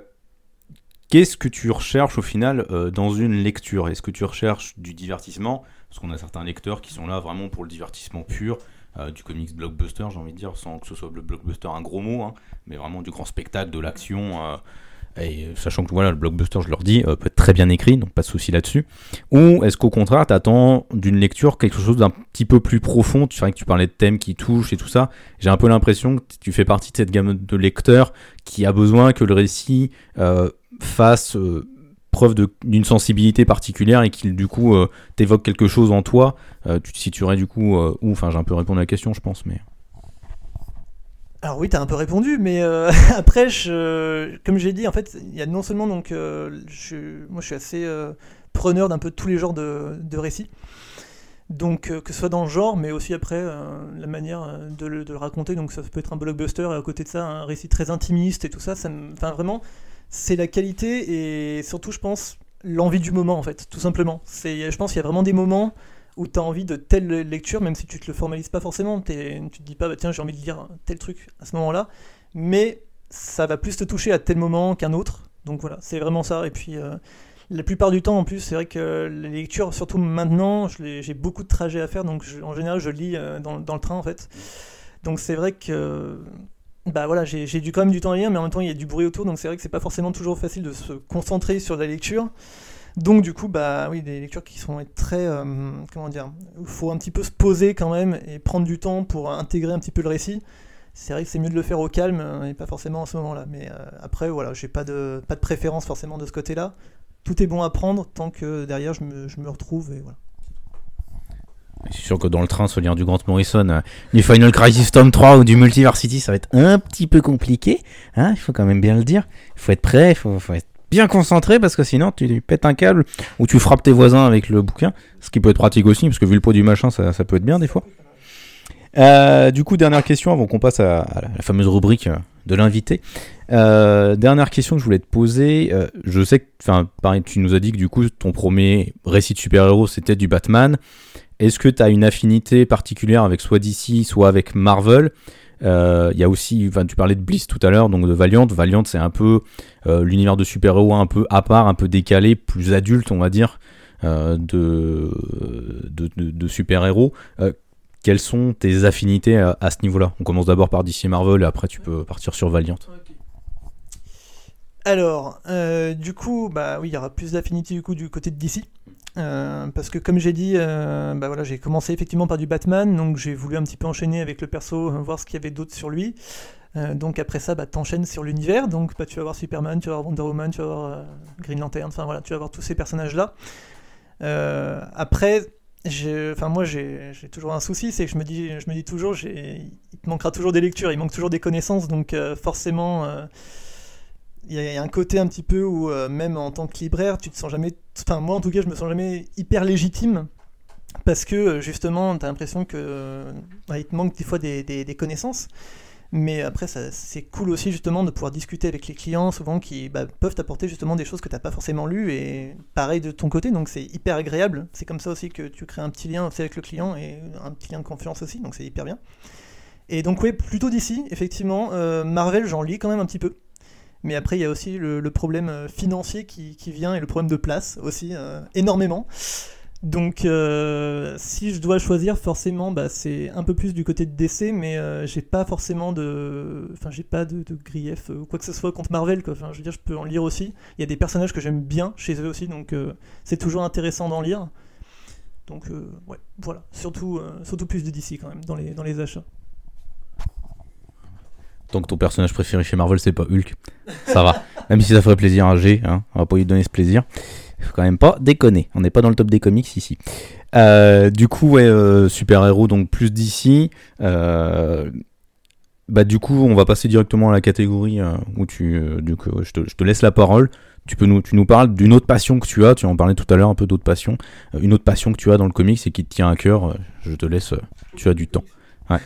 qu'est-ce que tu recherches au final euh, dans une lecture? Est-ce que tu recherches du divertissement? Parce qu'on a certains lecteurs qui sont là vraiment pour le divertissement pur, euh, du comics blockbuster, j'ai envie de dire, sans que ce soit le blockbuster un gros mot, hein, mais vraiment du grand spectacle, de l'action et euh, sachant que voilà, le blockbuster, je leur dis, euh, peut être très bien écrit, donc pas de souci là-dessus. Ou est-ce qu'au contraire, tu attends d'une lecture quelque chose d'un petit peu plus profond? Tu vrai que tu parlais de thèmes qui touchent et tout ça. J'ai un peu l'impression que tu fais partie de cette gamme de lecteurs qui a besoin que le récit euh, fasse preuve d'une sensibilité particulière et qu'il du coup t'évoque quelque chose en toi. tu te situerais du coup où? Enfin, j'ai un peu répondu à la question, je pense, mais. Alors oui, tu as un peu répondu, mais euh, (laughs) après, je, comme j'ai dit, en fait, il y a non seulement donc, euh, je, moi je suis assez euh, preneur d'un peu tous les genres de, récits. Donc que ce soit dans le genre, mais aussi après la manière de le, de le, raconter. Donc ça peut être un blockbuster et à côté de ça un récit très intimiste et tout ça. ça enfin vraiment, c'est la qualité et surtout je pense l'envie du moment en fait, tout simplement. C'est, je pense qu'il y a vraiment des moments où tu as envie de telle lecture, même si tu te le formalises pas forcément, tu te dis pas bah, tiens j'ai envie de lire tel truc à ce moment-là, mais ça va plus te toucher à tel moment qu'un autre. Donc voilà, c'est vraiment ça. Et puis euh, la plupart du temps en plus, c'est vrai que les lectures, surtout maintenant, j'ai beaucoup de trajets à faire, donc en général je lis euh, dans, le train en fait. Donc c'est vrai que bah voilà, j'ai du quand même du temps à lire, mais en même temps il y a du bruit autour, donc c'est vrai que c'est pas forcément toujours facile de se concentrer sur la lecture. Donc du coup, bah oui, des lectures qui sont très, euh, comment dire, il faut un petit peu se poser quand même et prendre du temps pour intégrer un petit peu le récit. C'est vrai que c'est mieux de le faire au calme euh, et pas forcément en ce moment-là. Mais euh, après, voilà, j'ai pas de, pas de préférence forcément de ce côté-là. Tout est bon à prendre tant que derrière je me, je me retrouve. C'est sûr que dans le train, se lire du Grant Morrison, du Final Crisis Tome 3 ou du Multiversity, ça va être un petit peu compliqué. Hein, il faut quand même bien le dire. Il faut être prêt, il faut, être bien concentré parce que sinon tu pètes un câble ou tu frappes tes voisins avec le bouquin, ce qui peut être pratique aussi parce que vu le poids du machin ça, peut être bien des fois. Euh, du coup, dernière question avant qu'on passe à, la fameuse rubrique euh, de l'invité. Euh, dernière question que je voulais te poser. Je sais que, enfin, pareil, tu nous as dit que du coup ton premier récit de super-héros c'était du Batman. Est-ce que tu as une affinité particulière avec soit DC, soit avec Marvel? Il euh, y a aussi, tu parlais de Bliss tout à l'heure, donc de Valiant. Valiant, c'est un peu euh, l'univers de super-héros un peu à part, un peu décalé, plus adulte, on va dire, euh, de, de, super-héros. quelles sont tes affinités à, ce niveau-là? On commence d'abord par DC Marvel et après tu peux partir sur Valiant. Alors, du coup, bah oui, il y aura plus d'affinités du du côté de DC. Euh, parce que comme j'ai dit, euh, bah voilà, j'ai commencé effectivement par du Batman, donc j'ai voulu un petit peu enchaîner avec le perso, euh, voir ce qu'il y avait d'autre sur lui. donc après ça, bah, t'enchaînes sur l'univers, donc bah, tu vas voir Superman, tu vas voir Wonder Woman, tu vas voir Green Lantern, enfin voilà, tu vas voir tous ces personnages-là. après, enfin moi j'ai toujours un souci, c'est que je me dis, je me dis toujours, il te manquera toujours des lectures, il manque toujours des connaissances, donc forcément il y, a un côté un petit peu où même en tant que libraire, tu te sens jamais, enfin moi en tout cas, je me sens jamais hyper légitime parce que euh, justement, tu as l'impression que euh, il te manque des fois des, connaissances. Mais après, c'est cool aussi justement de pouvoir discuter avec les clients, souvent qui bah, peuvent t'apporter justement des choses que tu n'as pas forcément lues et pareil de ton côté, donc c'est hyper agréable. C'est comme ça aussi que tu crées un petit lien aussi avec le client et un petit lien de confiance aussi, donc c'est hyper bien. Et donc oui, plutôt d'ici, effectivement, Marvel j'en lis quand même un petit peu. Mais après, il y a aussi le, problème euh, financier qui, vient et le problème de place aussi, euh, énormément. Donc, euh, si je dois choisir, forcément, bah, c'est un peu plus du côté de DC, mais j'ai pas forcément de, enfin, j'ai pas de, grief ou quoi que ce soit contre Marvel. Quoi. Enfin, je veux dire, je peux en lire aussi. Il y a des personnages que j'aime bien chez eux aussi, donc c'est toujours intéressant d'en lire. Donc, ouais, voilà. Surtout, surtout plus de DC quand même dans les, dans les achats. Donc ton personnage préféré chez Marvel, c'est pas Hulk. Ça va. Même si ça ferait plaisir à G, hein, on va pas lui donner ce plaisir. Faut quand même pas déconner. On n'est pas dans le top des comics ici. Euh, du coup, ouais, euh, super-héros, donc plus d'ici. Euh, bah, du coup, on va passer directement à la catégorie où tu. coup, je te, laisse la parole. Tu, peux nous, tu nous parles d'une autre passion que tu as. Tu en parlais tout à l'heure, un peu d'autres passions. une autre passion que tu as dans le comics et qui te tient à cœur. je te laisse. tu as du temps. Ouais.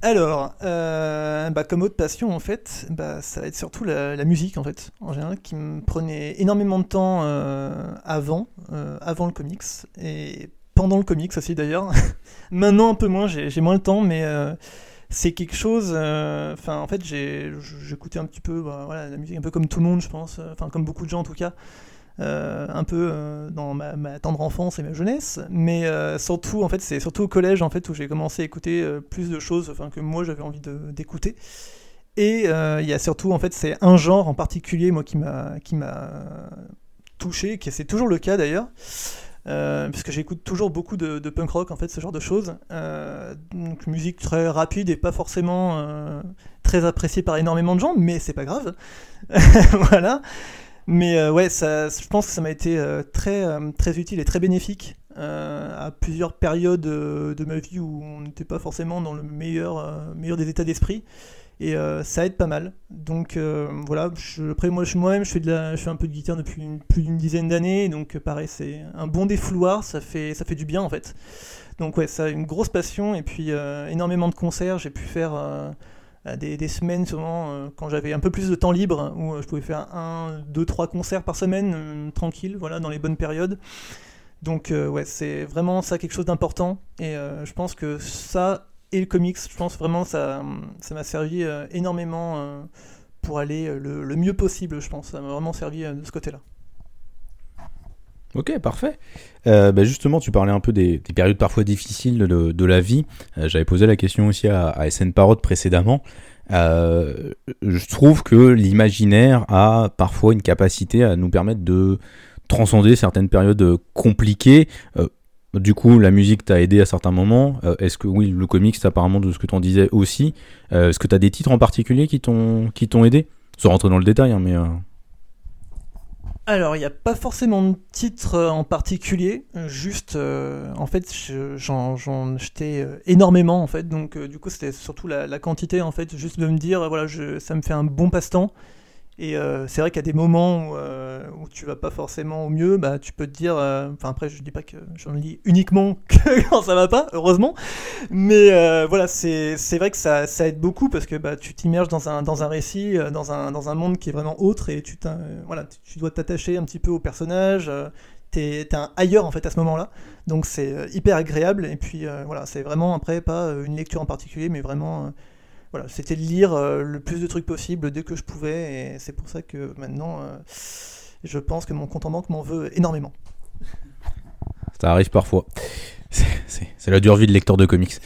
Alors, euh, bah, comme autre passion, en fait, bah, ça va être surtout la, musique, en fait, en général, qui me prenait énormément de temps euh, avant, euh, avant le comics, et pendant le comics aussi d'ailleurs. (laughs) Maintenant, un peu moins, j'ai moins le temps, mais c'est quelque chose. Enfin, en fait, j'écoutais un petit peu bah, voilà, la musique, un peu comme tout le monde, je pense, enfin, comme beaucoup de gens en tout cas. Euh, un peu euh, dans ma, tendre enfance et ma jeunesse, mais euh, surtout en fait c'est surtout au collège en fait où j'ai commencé à écouter plus de choses enfin que moi j'avais envie d'écouter. Et il y a surtout en fait c'est un genre en particulier moi qui m'a qui m'a touché, qui c'est toujours le cas d'ailleurs. puisque j'écoute toujours beaucoup de, punk rock en fait ce genre de choses donc musique très rapide et pas forcément très appréciée par énormément de gens mais c'est pas grave (laughs) voilà mais euh, ouais, je pense que ça m'a été euh, très, euh, très utile et très bénéfique à plusieurs périodes de ma vie où on n'était pas forcément dans le meilleur, meilleur des états d'esprit. Et ça aide pas mal. Donc voilà, après moi moi-même je je fais un peu de guitare depuis plus d'une dizaine d'années, donc pareil c'est un bon défouloir, ça fait ça fait du bien en fait. Donc ouais, ça a une grosse passion et puis énormément de concerts. J'ai pu faire des, semaines souvent quand j'avais un peu plus de temps libre où je pouvais faire un, deux, trois concerts par semaine tranquille, voilà dans les bonnes périodes. Donc euh, ouais, c'est vraiment ça quelque chose d'important. Et euh, je pense que ça et le comics, je pense vraiment ça ça m'a servi euh, énormément pour aller le, mieux possible, je pense. Ça m'a vraiment servi de ce côté-là. Ok, parfait. Bah, justement, tu parlais un peu des, périodes parfois difficiles de, la vie. J'avais posé la question aussi à, à SN Parode précédemment. je trouve que l'imaginaire a parfois une capacité à nous permettre de transcender certaines périodes euh, compliquées. Euh, du coup, la musique t'a aidé à certains moments. Euh, est-ce que oui, le comics, apparemment, de ce que tu en disais aussi. Est-ce que tu as des titres en particulier qui t'ont qui t'ont aidé? Sans rentrer dans le détail, hein, mais. Alors, il n'y a pas forcément de titre en particulier. Juste, en fait, j'en jetais énormément, en fait. Donc, du coup, c'était surtout la, quantité, en fait. Juste de me dire, voilà, je, ça me fait un bon passe-temps. Et euh, c'est vrai qu'à des moments où, euh, où, tu vas pas forcément au mieux, bah, tu peux te dire. Euh, enfin, après, je dis pas que j'en lis uniquement (laughs) que quand ça va pas, heureusement. Mais voilà, c'est vrai que ça, ça, aide beaucoup parce que bah, tu t'immerges dans un, dans un récit, dans un, dans un monde qui est vraiment autre et tu, voilà, tu dois t'attacher un petit peu au personnage. T'es es un ailleurs en fait à ce moment-là, donc c'est hyper agréable. Et puis voilà, c'est vraiment après pas une lecture en particulier, mais vraiment voilà, c'était de lire euh, le plus de trucs possible dès que je pouvais, et c'est pour ça que maintenant, euh, je pense que mon compte en banque m'en veut énormément. Ça arrive parfois. (laughs) C'est la dure vie de lecteur de comics.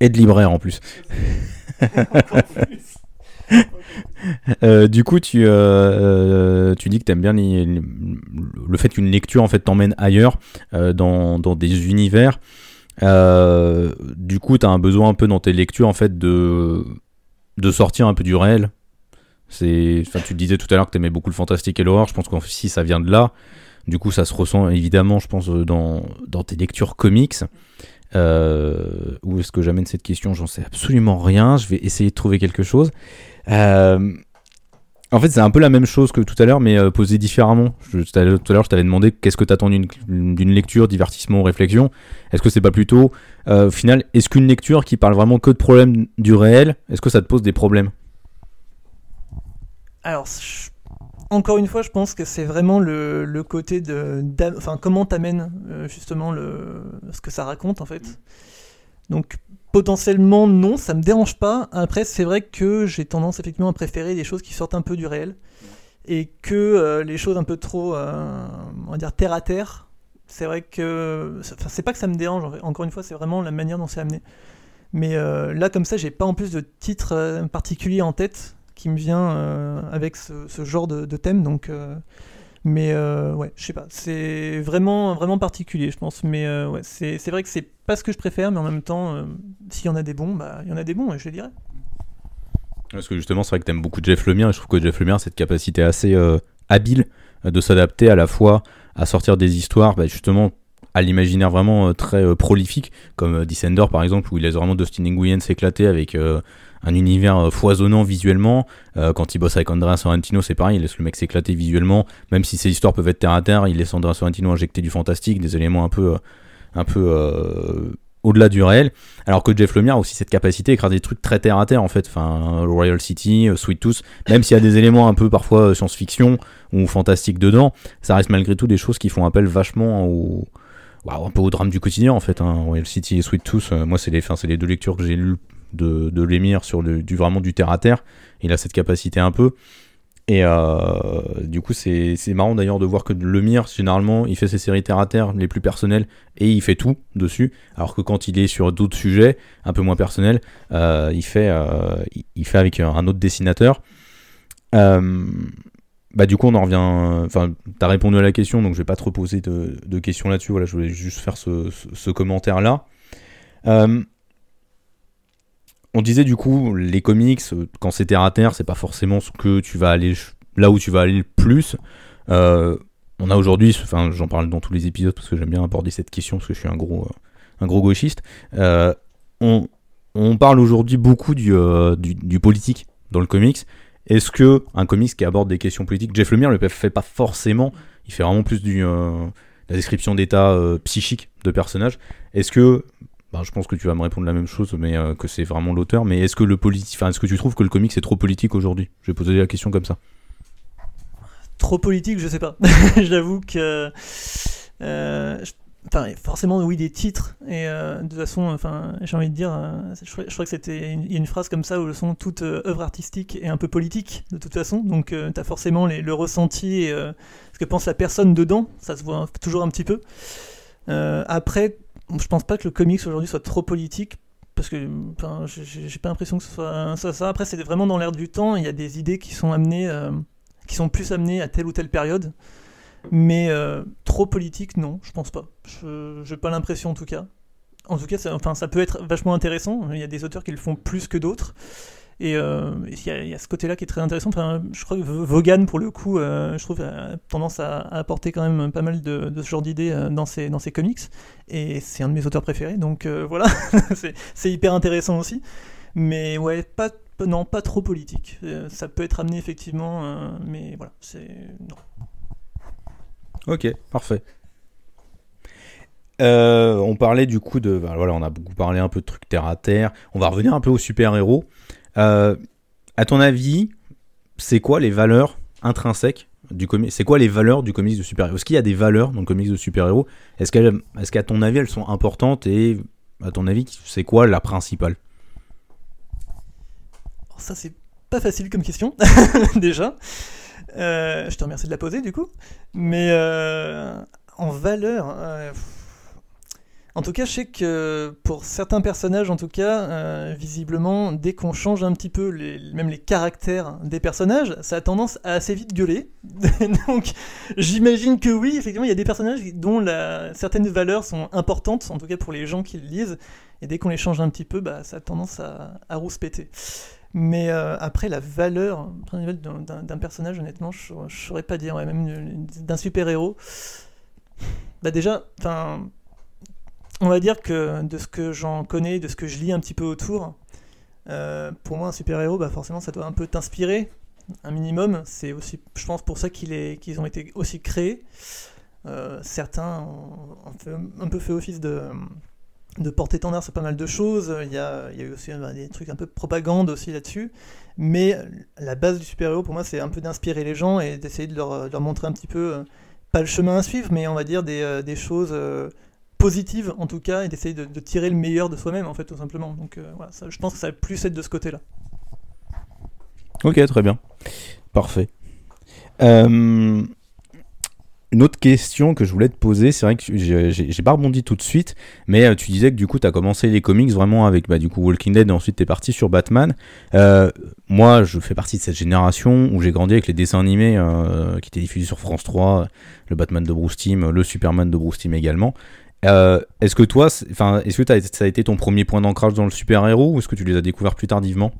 Et de libraire en plus. (laughs) Euh, du coup, tu, tu dis que tu aimes bien le fait qu'une lecture en fait t'emmène ailleurs, dans, dans, des univers. Euh, du coup, tu as un besoin un peu dans tes lectures en fait de, de sortir un peu du réel. C'est, tu disais tout à l'heure que tu aimais beaucoup le fantastique et l'horreur. Je pense que si ça vient de là, du coup, ça se ressent évidemment, je pense, dans, dans tes lectures comics. Euh, où est-ce que j'amène cette question? J'en sais absolument rien. Je vais essayer de trouver quelque chose. Euh, en fait, c'est un peu la même chose que tout à l'heure, mais euh, posé différemment. tout à l'heure, je t'avais demandé qu'est-ce que tu attends d'une lecture, divertissement ou réflexion. Est-ce que c'est pas plutôt, euh, au final, est-ce qu'une lecture qui parle vraiment que de problèmes du réel, est-ce que ça te pose des problèmes? Alors, encore une fois, je pense que c'est vraiment le, côté de. Enfin, comment t'amènes euh, justement le, ce que ça raconte, en fait. Donc, Potentiellement non, ça me dérange pas. Après, c'est vrai que j'ai tendance effectivement à préférer des choses qui sortent un peu du réel et que euh, les choses un peu trop, euh, on va dire terre à terre. C'est vrai que, enfin, c'est pas que ça me dérange. Encore une fois, c'est vraiment la manière dont c'est amené. Mais euh, là, comme ça, j'ai pas en plus de titre particulier en tête qui me vient avec ce, genre de, thème. Donc, mais ouais, je sais pas, c'est vraiment, vraiment particulier, je pense. Mais ouais, c'est vrai que c'est pas ce que je préfère, mais en même temps, euh, s'il y en a des bons, bah il y en a des bons, et je les dirais. Parce que justement, c'est vrai que t'aimes beaucoup Jeff Lemire, et je trouve que Jeff Lemire a cette capacité assez habile de s'adapter à la fois à sortir des histoires, bah, justement à l'imaginaire vraiment très prolifique, comme Descender par exemple, où il laisse vraiment Dustin Nguyen s'éclater avec un univers euh, foisonnant visuellement. Euh, quand il bosse avec Andrea Sorrentino, c'est pareil, il laisse le mec s'éclater visuellement, même si ses histoires peuvent être terre à terre, il laisse Andrea Sorrentino injecter du fantastique, des éléments un peu, euh, un peu au-delà du réel. Alors que Jeff Lemire a aussi cette capacité à écrire des trucs très terre à terre en fait. Enfin, Royal City, Sweet Tooth, même s'il y a des éléments un peu parfois science-fiction ou fantastique dedans, ça reste malgré tout des choses qui font appel vachement au, au drame du quotidien en fait. Hein. Royal City et Sweet Tooth, moi c'est les, les deux lectures que j'ai lues de, de l'émir sur du, vraiment du terre à terre. Il a cette capacité un peu. Et euh, du coup, c'est marrant d'ailleurs de voir que le Mir, généralement, il fait ses séries terre à terre les plus personnelles et il fait tout dessus. Alors que quand il est sur d'autres sujets un peu moins personnels, euh, il, fait, euh, il fait avec un autre dessinateur. bah, du coup, on en revient. Enfin, tu as répondu à la question, donc je vais pas trop poser de, questions là-dessus. Voilà, je voulais juste faire ce commentaire-là. On disait du coup, les comics, euh, quand c'est terre à terre, c'est pas forcément ce que tu vas aller là où tu vas aller le plus. Euh, on a aujourd'hui, enfin j'en parle dans tous les épisodes parce que j'aime bien aborder cette question parce que je suis un gros, euh, un gros gauchiste. on, on parle aujourd'hui beaucoup du, du, politique dans le comics. Est-ce que un comics qui aborde des questions politiques, Jeff Lemire le fait pas forcément, il fait vraiment plus du la description d'état psychique de personnages. Est-ce que bah, je pense que tu vas me répondre la même chose, mais euh, que c'est vraiment l'auteur. Mais est-ce que le politique, est-ce que tu trouves que le comics est trop politique aujourd'hui? Je vais poser la question comme ça. Trop politique, je sais pas. (laughs) J'avoue que, euh, forcément, oui, des titres. Et euh, de toute façon, enfin, j'ai envie de dire, je, crois, que c'était, il y a une phrase comme ça où le son toute œuvre artistique est un peu politique de toute façon. Donc, tu as forcément le ressenti et ce que pense la personne dedans. Ça se voit toujours un petit peu. après je pense pas que le comics aujourd'hui soit trop politique parce que j'ai pas l'impression que ce soit ça, Après, c'est vraiment dans l'air du temps. Il y a des idées qui sont amenées, euh, qui sont plus amenées à telle ou telle période. Mais euh, trop politique, non, je pense pas. Je n'ai pas l'impression en tout cas. En tout cas, enfin, ça peut être vachement intéressant. Il y a des auteurs qui le font plus que d'autres. Et euh, il y, a ce côté-là qui est très intéressant. Enfin, je crois que Vaughan, pour le coup, euh, je trouve, a tendance à, apporter quand même pas mal de, ce genre d'idées euh, dans ses, dans ses comics. Et c'est un de mes auteurs préférés. Donc voilà, (laughs) c'est hyper intéressant aussi. Mais ouais, pas, non, pas trop politique. ça peut être amené effectivement, mais voilà, c'est. Non. Ok, parfait. on parlait du coup de. Bah, voilà, on a beaucoup parlé un peu de trucs terre à terre. On va revenir un peu aux super-héros. Euh, à ton avis, c'est quoi les valeurs intrinsèques du comics C'est quoi les valeurs du comics de super-héros? Est-ce qu'il y a des valeurs dans le comics de super-héros? Est-ce qu'à ton avis elles sont importantes et à ton avis c'est quoi la principale? Ça c'est pas facile comme question (laughs) déjà. Euh, je te remercie de la poser du coup. Mais euh, en valeur, en tout cas, je sais que pour certains personnages, en tout cas, euh, visiblement, dès qu'on change un petit peu les, même les caractères des personnages, ça a tendance à assez vite gueuler. (laughs) Donc, j'imagine que oui, effectivement, il y a des personnages dont certaines valeurs sont importantes, en tout cas pour les gens qui le lisent, et dès qu'on les change un petit peu, bah, ça a tendance à, à rouspéter. Mais euh, après, la valeur d'un personnage, honnêtement, je ne saurais pas dire, même d'un super-héros. Bah déjà, enfin on va dire que de ce que j'en connais, de ce que je lis un petit peu autour, euh, pour moi un super-héros, bah forcément ça doit un peu t'inspirer, un minimum. C'est aussi, je pense, pour ça qu'ils ont été aussi créés. Euh, certains ont, un peu fait office de, de porte-étendard sur pas mal de choses. Il y a, eu aussi bah, des trucs un peu de propagande aussi là-dessus. Mais la base du super-héros, pour moi, c'est un peu d'inspirer les gens et d'essayer de leur, montrer un petit peu, euh, pas le chemin à suivre, mais on va dire des choses positive en tout cas et d'essayer de, tirer le meilleur de soi-même en fait tout simplement. Donc euh, voilà, je pense que ça va plus être de ce côté-là. Ok, très bien. Parfait. Euh, une autre question que je voulais te poser, c'est vrai que j'ai pas rebondi tout de suite, mais euh, tu disais que du coup tu as commencé les comics vraiment avec bah, du coup Walking Dead et ensuite tu es parti sur Batman. moi je fais partie de cette génération où j'ai grandi avec les dessins animés qui étaient diffusés sur France 3, le Batman de Bruce Timm, le Superman de Bruce Timm également. Euh, est-ce que toi, enfin, est-ce que ça a été ton premier point d'ancrage dans le super-héros ou est-ce que tu les as découverts plus tardivement?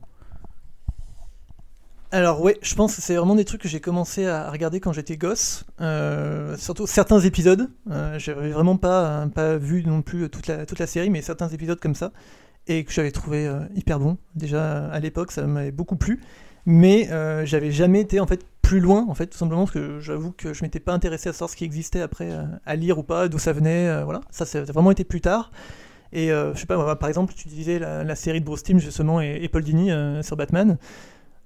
Alors ouais, je pense que c'est vraiment des trucs que j'ai commencé à regarder quand j'étais gosse, euh, surtout certains épisodes. Euh, j'avais vraiment pas, pas vu non plus toute la, toute la série, mais certains épisodes comme ça, et que j'avais trouvé hyper bon. Déjà à l'époque, ça m'avait beaucoup plu, mais j'avais jamais été en fait plus loin, en fait, tout simplement parce que j'avoue que je m'étais pas intéressé à savoir ce qui existait après, euh, à lire ou pas, d'où ça venait, euh, voilà. Ça, ça a vraiment été plus tard. Et euh, je sais pas, par exemple, tu disais la, série de Bruce Timm, justement, et, Paul Dini sur Batman.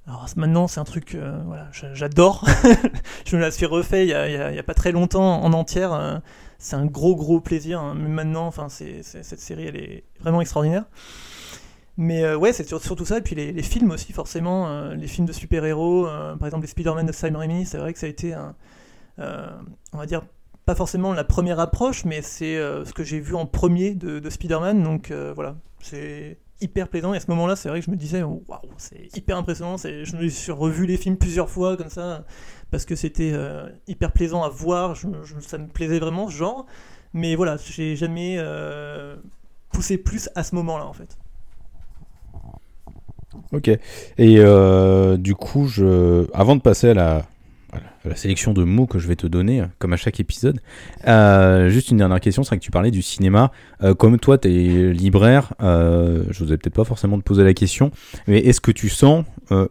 Alors maintenant, c'est un truc, voilà, j'adore. (laughs) je me la suis refait il y, a, pas très longtemps en entière. c'est un gros, gros plaisir. Hein. Maintenant, enfin, c'est, cette série, elle est vraiment extraordinaire. Mais euh, ouais, c'est surtout ça. Et puis les, films aussi, forcément. Euh, les films de super-héros, euh, par exemple les Spider-Man de Sam Raimi, c'est vrai que ça a été on va dire, pas forcément la première approche, mais c'est ce que j'ai vu en premier de, Spider-Man. Donc voilà, c'est hyper plaisant. Et à ce moment-là, c'est vrai que je me disais, waouh, c'est hyper impressionnant. Je me suis revu les films plusieurs fois comme ça, parce que c'était hyper plaisant à voir. ça me plaisait vraiment ce genre. Mais voilà, j'ai jamais poussé plus à ce moment-là en fait. Ok. Et euh, du coup, je... avant de passer à la, sélection de mots que je vais te donner, comme à chaque épisode. Euh, juste une dernière question, c'est vrai que tu parlais du cinéma. Euh, comme toi, tu es libraire, je vous ai peut-être pas forcément de poser la question, mais est-ce que tu sens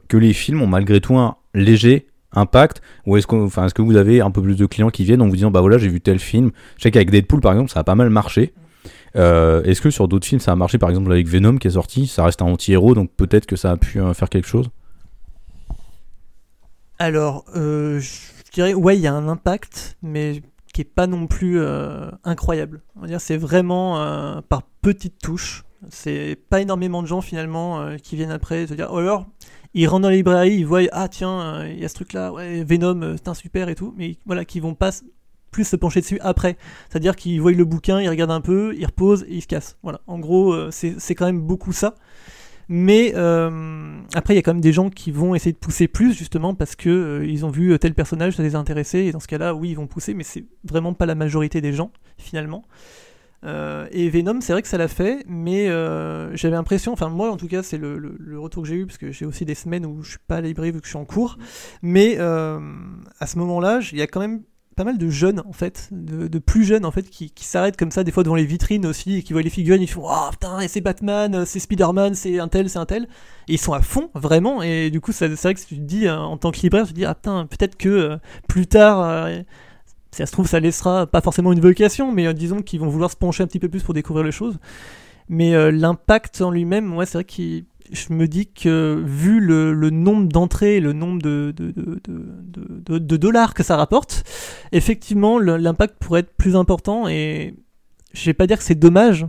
que les films ont malgré tout un léger impact? Ou est-ce que, enfin, est-ce que vous avez un peu plus de clients qui viennent en vous disant bah voilà j'ai vu tel film je sais qu'avec Deadpool par exemple ça a pas mal marché est-ce que sur d'autres films ça a marché par exemple avec Venom qui est sorti ça reste un anti-héros donc peut-être que ça a pu faire quelque chose? Alors, euh, je dirais, ouais, il y a un impact, mais qui est pas non plus euh, incroyable. C'est vraiment euh, par petites touches. C'est pas énormément de gens finalement qui viennent après se dire, oh alors, ils rentrent dans la librairie, ils voient, ah tiens, il y a ce truc-là, ouais, Venom, c'est un super et tout, mais voilà, qui vont pas plus se pencher dessus après. C'est-à-dire qu'ils voient le bouquin, ils regardent un peu, ils reposent et ils se cassent. Voilà, en gros, c'est quand même beaucoup ça. Mais euh, après, il y a quand même des gens qui vont essayer de pousser plus, justement, parce que euh, ils ont vu tel personnage, ça les a intéressés, et dans ce cas-là, oui, ils vont pousser, mais c'est vraiment pas la majorité des gens, finalement. Euh, et Venom, c'est vrai que ça l'a fait, mais j'avais l'impression, enfin moi en tout cas, c'est le, retour que j'ai eu, parce que j'ai aussi des semaines où je suis pas à la vu que je suis en cours, mais à ce moment-là, il y a quand même pas mal de jeunes en fait, de, plus jeunes en fait, qui, s'arrêtent comme ça des fois devant les vitrines aussi et qui voient les figurines, ils font oh putain, c'est Batman, c'est Spider-Man, c'est un tel, c'est un tel, et ils sont à fond vraiment. Et du coup, c'est vrai que tu te dis euh, en tant que libraire, tu te dis ah putain, peut-être que euh, plus tard. Euh, ça se trouve, ça laissera pas forcément une vocation, mais disons qu'ils vont vouloir se pencher un petit peu plus pour découvrir les choses. Mais l'impact en lui-même, moi, c'est vrai qu'il je me dis que vu le, nombre d'entrées, le nombre de, de, dollars que ça rapporte, effectivement, l'impact pourrait être plus important. Et je vais pas dire que c'est dommage,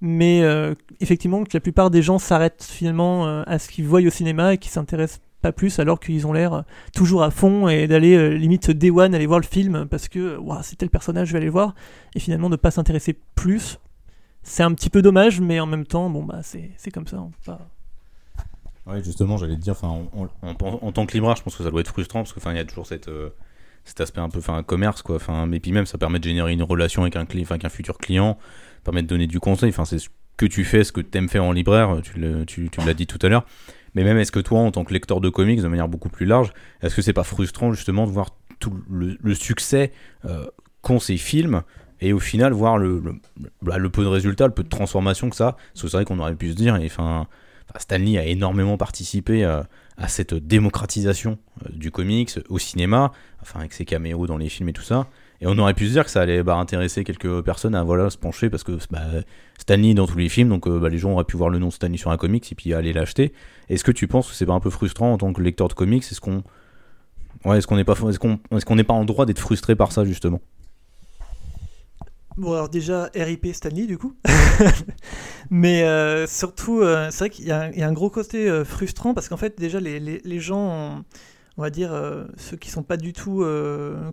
mais euh, effectivement, que la plupart des gens s'arrêtent finalement euh, à ce qu'ils voient au cinéma et qui s'intéressent pas plus alors qu'ils ont l'air toujours à fond et d'aller euh, limite day one aller voir le film parce que wow, c'est tel personnage je vais aller voir et finalement ne pas s'intéresser plus c'est un petit peu dommage mais en même temps bon bah c'est comme ça oui, justement, j'allais te dire, enfin, en tant que libraire, je pense que ça doit être frustrant parce que, enfin, il y a toujours euh, cet aspect un peu, enfin, commerce, quoi. Enfin, mais puis même, ça permet de générer une relation avec un, un futur client, permet de donner du conseil. Enfin, c'est ce que tu fais, ce que tu aimes faire en libraire. Tu l'as dit tout à l'heure. Mais même, est-ce que toi, en tant que lecteur de comics, de manière beaucoup plus large, est-ce que c'est pas frustrant justement de voir tout le, succès euh, qu'ont ces films et au final voir le, le, bah, le, peu de résultats, le peu de transformation que ça, parce que c'est vrai qu'on aurait pu se dire, et enfin Stanley a énormément participé euh, à cette démocratisation euh, du comics au cinéma, enfin avec ses caméos dans les films et tout ça. Et on aurait pu se dire que ça allait bah, intéresser quelques personnes à voilà, se pencher parce que bah, Stanley dans tous les films, donc euh, bah, les gens auraient pu voir le nom Stanley sur un comics et puis aller l'acheter. Est-ce que tu penses que c'est pas un peu frustrant en tant que lecteur de comics? Est-ce qu'on n'est pas en droit d'être frustré par ça justement? Bon, alors déjà, RIP Stanley, du coup. (laughs) Mais euh, surtout, euh, c'est vrai qu'il y, a un gros côté euh, frustrant parce qu'en fait, déjà, les, les, gens, on va dire, ceux qui sont pas du tout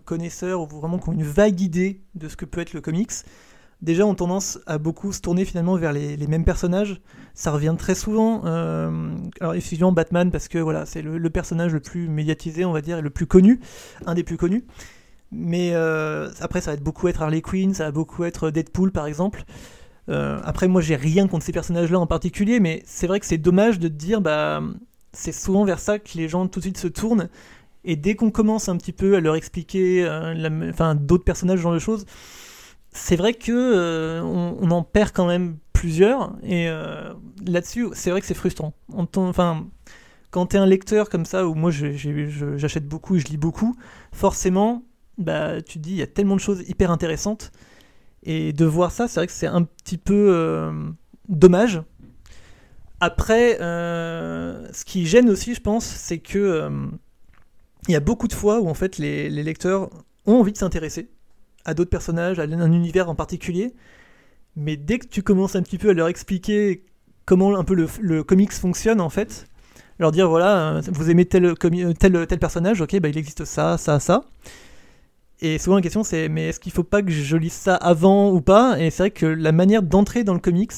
connaisseurs ou vraiment qui ont une vague idée de ce que peut être le comics, déjà ont tendance à beaucoup se tourner finalement vers les, les mêmes personnages. Ça revient très souvent. alors, effectivement, Batman, parce que voilà, c'est le, le, personnage le plus médiatisé, on va dire, et le plus connu, un des plus connus. Mais euh, après, ça va être beaucoup être Harley Quinn, ça va beaucoup être Deadpool par exemple. Euh, après, moi, j'ai rien contre ces personnages-là en particulier, mais c'est vrai que c'est dommage de te dire, bah, c'est souvent vers ça que les gens tout de suite se tournent. Et dès qu'on commence un petit peu à leur expliquer, euh, d'autres personnages, genre de choses, c'est vrai que on, en perd quand même plusieurs. Et là-dessus, c'est vrai que c'est frustrant. Enfin, quand t'es un lecteur comme ça, où moi j'achète beaucoup et je lis beaucoup, forcément, bah, tu te dis, il y a tellement de choses hyper intéressantes. Et de voir ça, c'est vrai que c'est un petit peu euh, dommage. Après, euh, ce qui gêne aussi, je pense, c'est que euh, y a beaucoup de fois où en fait les, lecteurs ont envie de s'intéresser à d'autres personnages, à un univers en particulier, mais dès que tu commences un petit peu à leur expliquer comment un peu le, comics fonctionne en fait, leur dire voilà, vous aimez tel, tel, tel personnage, ok, bah il existe ça, ça, ça. Et souvent la question c'est mais est-ce qu'il faut pas que je lise ça avant ou pas? Et c'est vrai que la manière d'entrer dans le comics,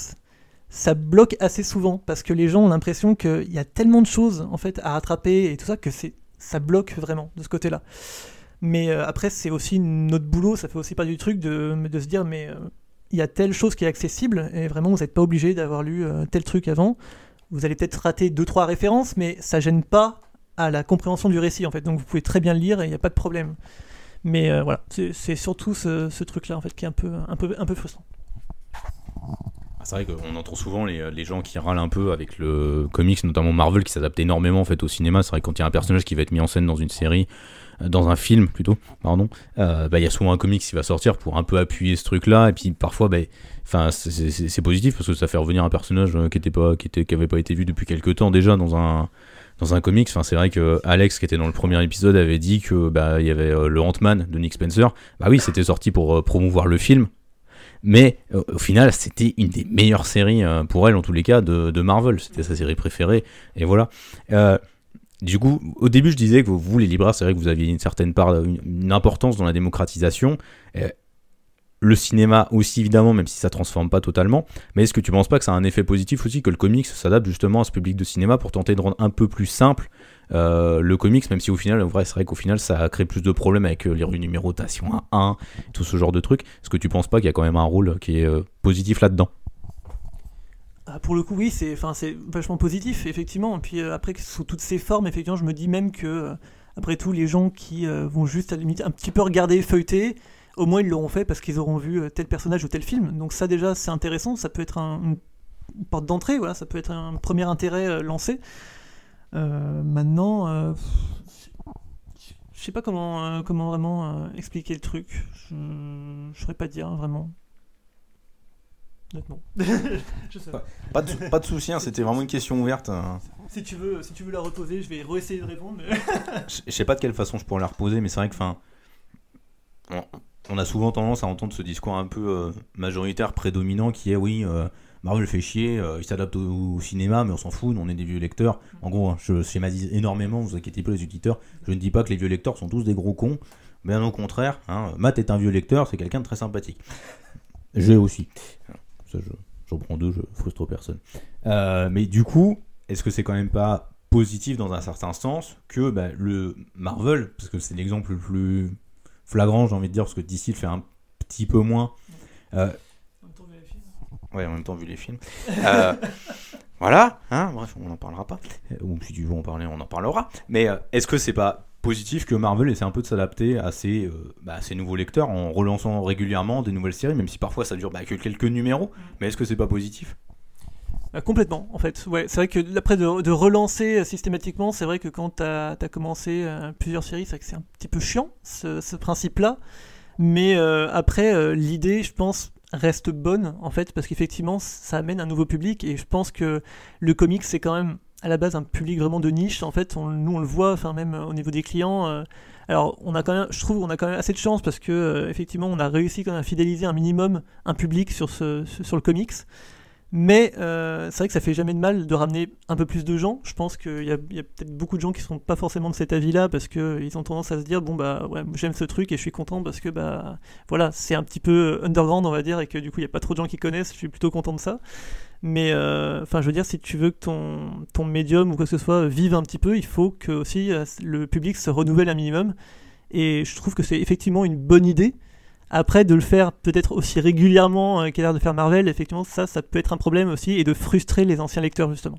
ça bloque assez souvent parce que les gens ont l'impression qu'il y a tellement de choses en fait à rattraper et tout ça que c'est ça bloque vraiment de ce côté-là. Mais euh, après c'est aussi notre boulot, ça fait aussi pas du truc de, de se dire mais euh, il y a telle chose qui est accessible et vraiment vous n'êtes pas obligé d'avoir lu euh, tel truc avant. Vous allez peut-être rater deux trois références, mais ça gêne pas à la compréhension du récit en fait. Donc vous pouvez très bien le lire et il n'y a pas de problème. Mais euh, voilà, c'est surtout ce, truc-là en fait qui est un peu, un peu, un peu frustrant. Ah, c'est vrai qu'on entend souvent les, les, gens qui râlent un peu avec le comics, notamment Marvel, qui s'adapte énormément en fait au cinéma. C'est vrai que quand il y a un personnage qui va être mis en scène dans une série, euh, dans un film plutôt, pardon, euh, bah, il y a souvent un comics qui va sortir pour un peu appuyer ce truc-là. Et puis parfois, bah, c'est positif parce que ça fait revenir un personnage qui était pas, qui pas été vu depuis quelques temps déjà dans un dans un comics. Enfin, c'est vrai que Alex, qui était dans le premier épisode, avait dit que bah il y avait euh, le Ant-Man de Nick Spencer. Bah oui, c'était sorti pour euh, promouvoir le film. Mais euh, au final, c'était une des meilleures séries pour elle, en tous les cas, de, Marvel. C'était sa série préférée. Et voilà. du coup, au début, je disais que vous, les Libras, c'est vrai que vous aviez une certaine part, une, importance dans la démocratisation le cinéma aussi évidemment, même si ça transforme pas totalement. Mais est-ce que tu penses pas que ça a un effet positif aussi que le comics s'adapte justement à ce public de cinéma pour tenter de rendre un peu plus simple euh, le comics, même si au final, c'est vrai qu'au final, ça a créé plus de problèmes avec euh, les numérotations à 1, tout ce genre de trucs. Est-ce que tu penses pas qu'il y a quand même un rôle qui est euh, positif là-dedans? Ah, pour le coup, oui, c'est, c'est vachement positif, effectivement. Et puis après, sous toutes ces formes, effectivement, je me dis même que, après tout, les gens qui vont juste à la limite un petit peu regarder, feuilleter, au moins ils l'auront fait parce qu'ils auront vu euh, tel personnage ou tel film. Donc ça déjà c'est intéressant, ça peut être une porte d'entrée, voilà, ça peut être un premier intérêt euh, lancé. Euh, maintenant, je sais pas comment, comment vraiment expliquer le truc. Je ne saurais pas dire vraiment. Honnêtement. (laughs) je sais. Pas, pas, de, pas de souci, hein, c'était vraiment une question ouverte. Hein. Si tu veux, si tu veux la reposer, je vais réessayer de répondre. (laughs) je, je sais pas de quelle façon je pourrais la reposer, mais c'est vrai que, enfin, on a souvent tendance à entendre ce discours un peu euh, majoritaire, prédominant, qui est oui, euh, Marvel fait chier, euh, il s'adapte au, cinéma, mais on s'en fout, on est des vieux lecteurs. En gros, hein, je schématise énormément, vous inquiétez pas les auditeurs, je ne dis pas que les vieux lecteurs sont tous des gros cons, bien au contraire, hein, Matt est un vieux lecteur, c'est quelqu'un de très sympathique. J'ai aussi. Ça, j'en prends deux, je frustre personne. mais du coup, est-ce que c'est quand même pas positif dans un certain sens que bah, le Marvel, parce que c'est l'exemple le plus flagrant, j'ai envie de dire, parce que d'ici il fait un petit peu moins. Euh... Ouais, en même temps, vu les films. Euh, (laughs) voilà, hein, bref, on n'en parlera pas. Ou si tu veux en parler, on en parlera. Mais euh, est-ce que c'est pas positif que Marvel essaie un peu de s'adapter à, ces, euh, bah, nouveaux lecteurs en relançant régulièrement des nouvelles séries, même si parfois ça dure bah, que quelques numéros mm. Mais est-ce que c'est pas positif? Complètement, en fait. C'est vrai que après de, relancer systématiquement, c'est vrai que quand tu as, commencé plusieurs séries, c'est un petit peu chiant ce, principe-là. Mais après, l'idée, je pense, reste bonne en fait, parce qu'effectivement, ça amène un nouveau public et je pense que le comics, c'est quand même à la base un public vraiment de niche. En fait, nous on le voit, enfin même au niveau des clients. alors, on a quand même, je trouve, on a quand même assez de chance parce que effectivement, on a réussi quand même à fidéliser un minimum un public sur ce, sur le comics. Mais euh, c'est vrai que ça fait jamais de mal de ramener un peu plus de gens. Je pense qu'il y a, peut-être beaucoup de gens qui sont pas forcément de cet avis-là parce qu'ils ont tendance à se dire bon bah ouais, j'aime ce truc et je suis content parce que bah voilà c'est un petit peu underground on va dire et que du coup il y a pas trop de gens qui connaissent. Je suis plutôt content de ça. Mais euh, enfin je veux dire si tu veux que ton ton médium ou quoi que ce soit vive un petit peu, il faut que aussi euh, le public se renouvelle un minimum. Et je trouve que c'est effectivement une bonne idée. Après, de le faire peut-être aussi régulièrement euh, qu'à l'air de faire Marvel, effectivement, ça, ça peut être un problème aussi et de frustrer les anciens lecteurs, justement.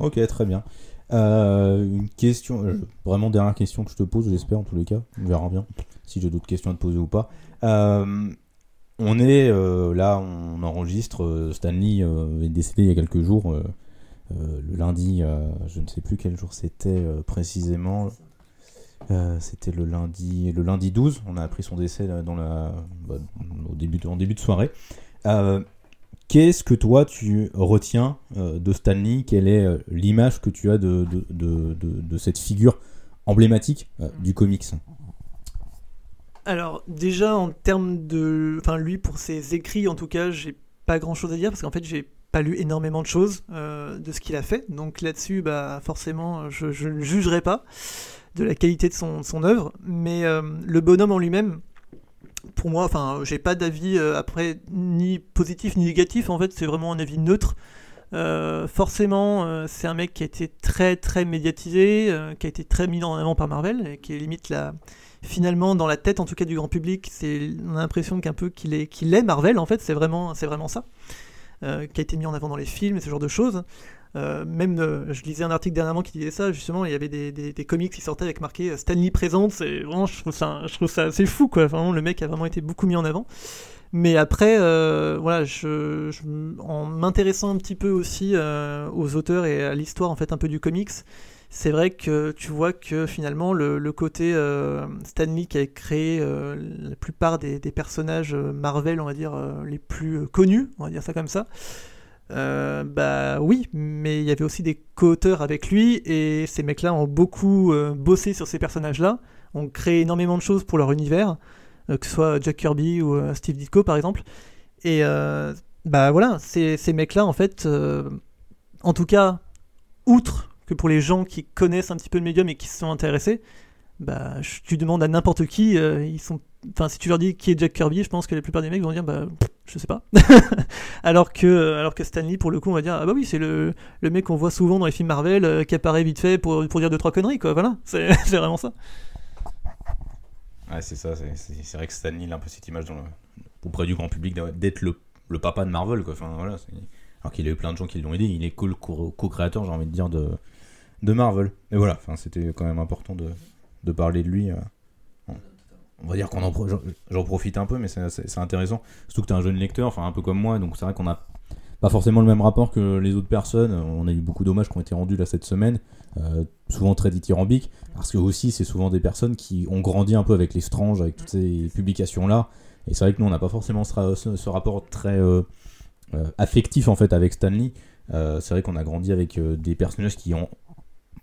Ok, très bien. Euh, une question, euh, vraiment dernière question que je te pose, j'espère en tous les cas. On verra bien si j'ai d'autres questions à te poser ou pas. on est là, on enregistre. Stanley est décédé il y a quelques jours, le lundi, je ne sais plus quel jour c'était précisément. Euh, c'était le lundi, le lundi 12. On a appris son décès dans la, bah, au début de, en début de soirée. Euh, qu'est-ce que toi tu retiens euh, de Stanley? Quelle est l'image que tu as de, cette figure emblématique du comics? Alors déjà en termes de, enfin lui pour ses écrits en tout cas, j'ai pas grand chose à dire parce qu'en fait j'ai pas lu énormément de choses de ce qu'il a fait. Donc là-dessus, bah forcément, je, je ne jugerai pas de la qualité de son, œuvre, mais euh, le bonhomme en lui-même, pour moi, enfin, j'ai pas d'avis euh, après ni positif ni négatif. En fait, c'est vraiment un avis neutre. Euh, forcément, c'est un mec qui a été très très médiatisé, qui a été très mis en avant par Marvel, et qui est limite là, finalement dans la tête en tout cas du grand public. C'est on a l'impression qu'un peu qu'il est qu'il est Marvel. En fait, c'est vraiment c'est vraiment ça, qui a été mis en avant dans les films et ce genre de choses. Euh, même, euh, je lisais un article dernièrement qui disait ça, justement, il y avait des, des, des comics qui sortaient avec marqué euh, Stanley présente, c'est vraiment, je trouve ça, je trouve ça assez fou, quoi. Vraiment, le mec a vraiment été beaucoup mis en avant. Mais après, euh, voilà, je, je- en m'intéressant un petit peu aussi euh, aux auteurs et à l'histoire en fait un peu du comics, c'est vrai que tu vois que finalement le, le côté euh, Stan Lee qui a créé la plupart des, des personnages Marvel, on va dire les plus connus, on va dire ça comme ça. Euh, bah oui, mais il y avait aussi des co-auteurs avec lui et ces mecs-là ont beaucoup euh, bossé sur ces personnages-là, ont créé énormément de choses pour leur univers euh, que ce soit Jack Kirby ou Steve Ditko par exemple. Et bah voilà, ces, ces mecs-là, en fait, en tout cas, outre que pour les gens qui connaissent un petit peu le médium et qui se sont intéressés, bah tu demandes à n'importe qui, ils sont. Enfin, si tu leur dis qui est Jack Kirby, je pense que la plupart des mecs vont dire bah je sais pas. (laughs) alors que alors que Stanley pour le coup on va dire ah bah oui c'est le, le mec qu'on voit souvent dans les films Marvel euh, qui apparaît vite fait pour, pour dire deux trois conneries quoi voilà (laughs) c'est vraiment ça. Ouais, c'est ça, c'est- vrai que Stan Lee il a un peu cette image dans le- auprès du grand public d'être le, le papa de Marvel, quoi. Enfin, voilà, alors qu'il a eu plein de gens qui l'ont aidé, il est co-créateur, j'ai envie de dire, de, de Marvel. Mais voilà, c'était quand même important de, de parler de lui. euh. On va dire qu'on en j'en- profite un peu, mais c'est intéressant. Surtout que tu es un jeune lecteur, enfin un peu comme moi, donc c'est vrai qu'on a pas forcément le même rapport que les autres personnes. On a eu beaucoup d'hommages qui ont été rendus là cette semaine, euh, souvent très dithyrambiques, parce que aussi c'est souvent des personnes qui ont grandi un peu avec les Strange, avec toutes ces publications là. Et c'est vrai que nous on n'a pas forcément ce, ra- ce- ce rapport très euh, euh, affectif en fait avec Stanley. C'est vrai qu'on a grandi avec des personnages qui ont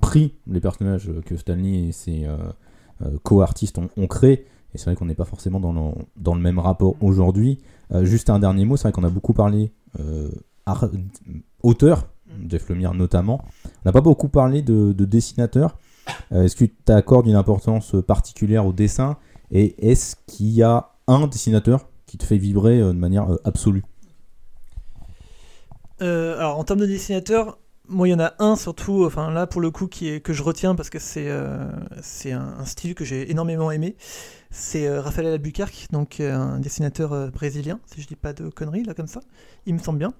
pris les personnages que Stanley et ses co-artistes ont, ont créés. Et c'est vrai qu'on n'est pas forcément dans le, dans le même rapport aujourd'hui. Euh, juste un dernier mot, c'est vrai qu'on a beaucoup parlé euh, art- auteur, Jeff Lemire notamment. On n'a pas beaucoup parlé de, de dessinateur. Euh, est-ce que tu accordes une importance particulière au dessin? Et est-ce qu'il y a un dessinateur qui te fait vibrer de manière absolue? Alors en termes de dessinateur, moi il y en a un surtout, enfin là pour le coup qui est, que je retiens parce que c'est euh, c'est un, un style que j'ai énormément aimé. C'est euh, Raphaël Albuquerque, donc euh, un dessinateur euh, brésilien, si je dis pas de conneries là comme ça, il me semble bien.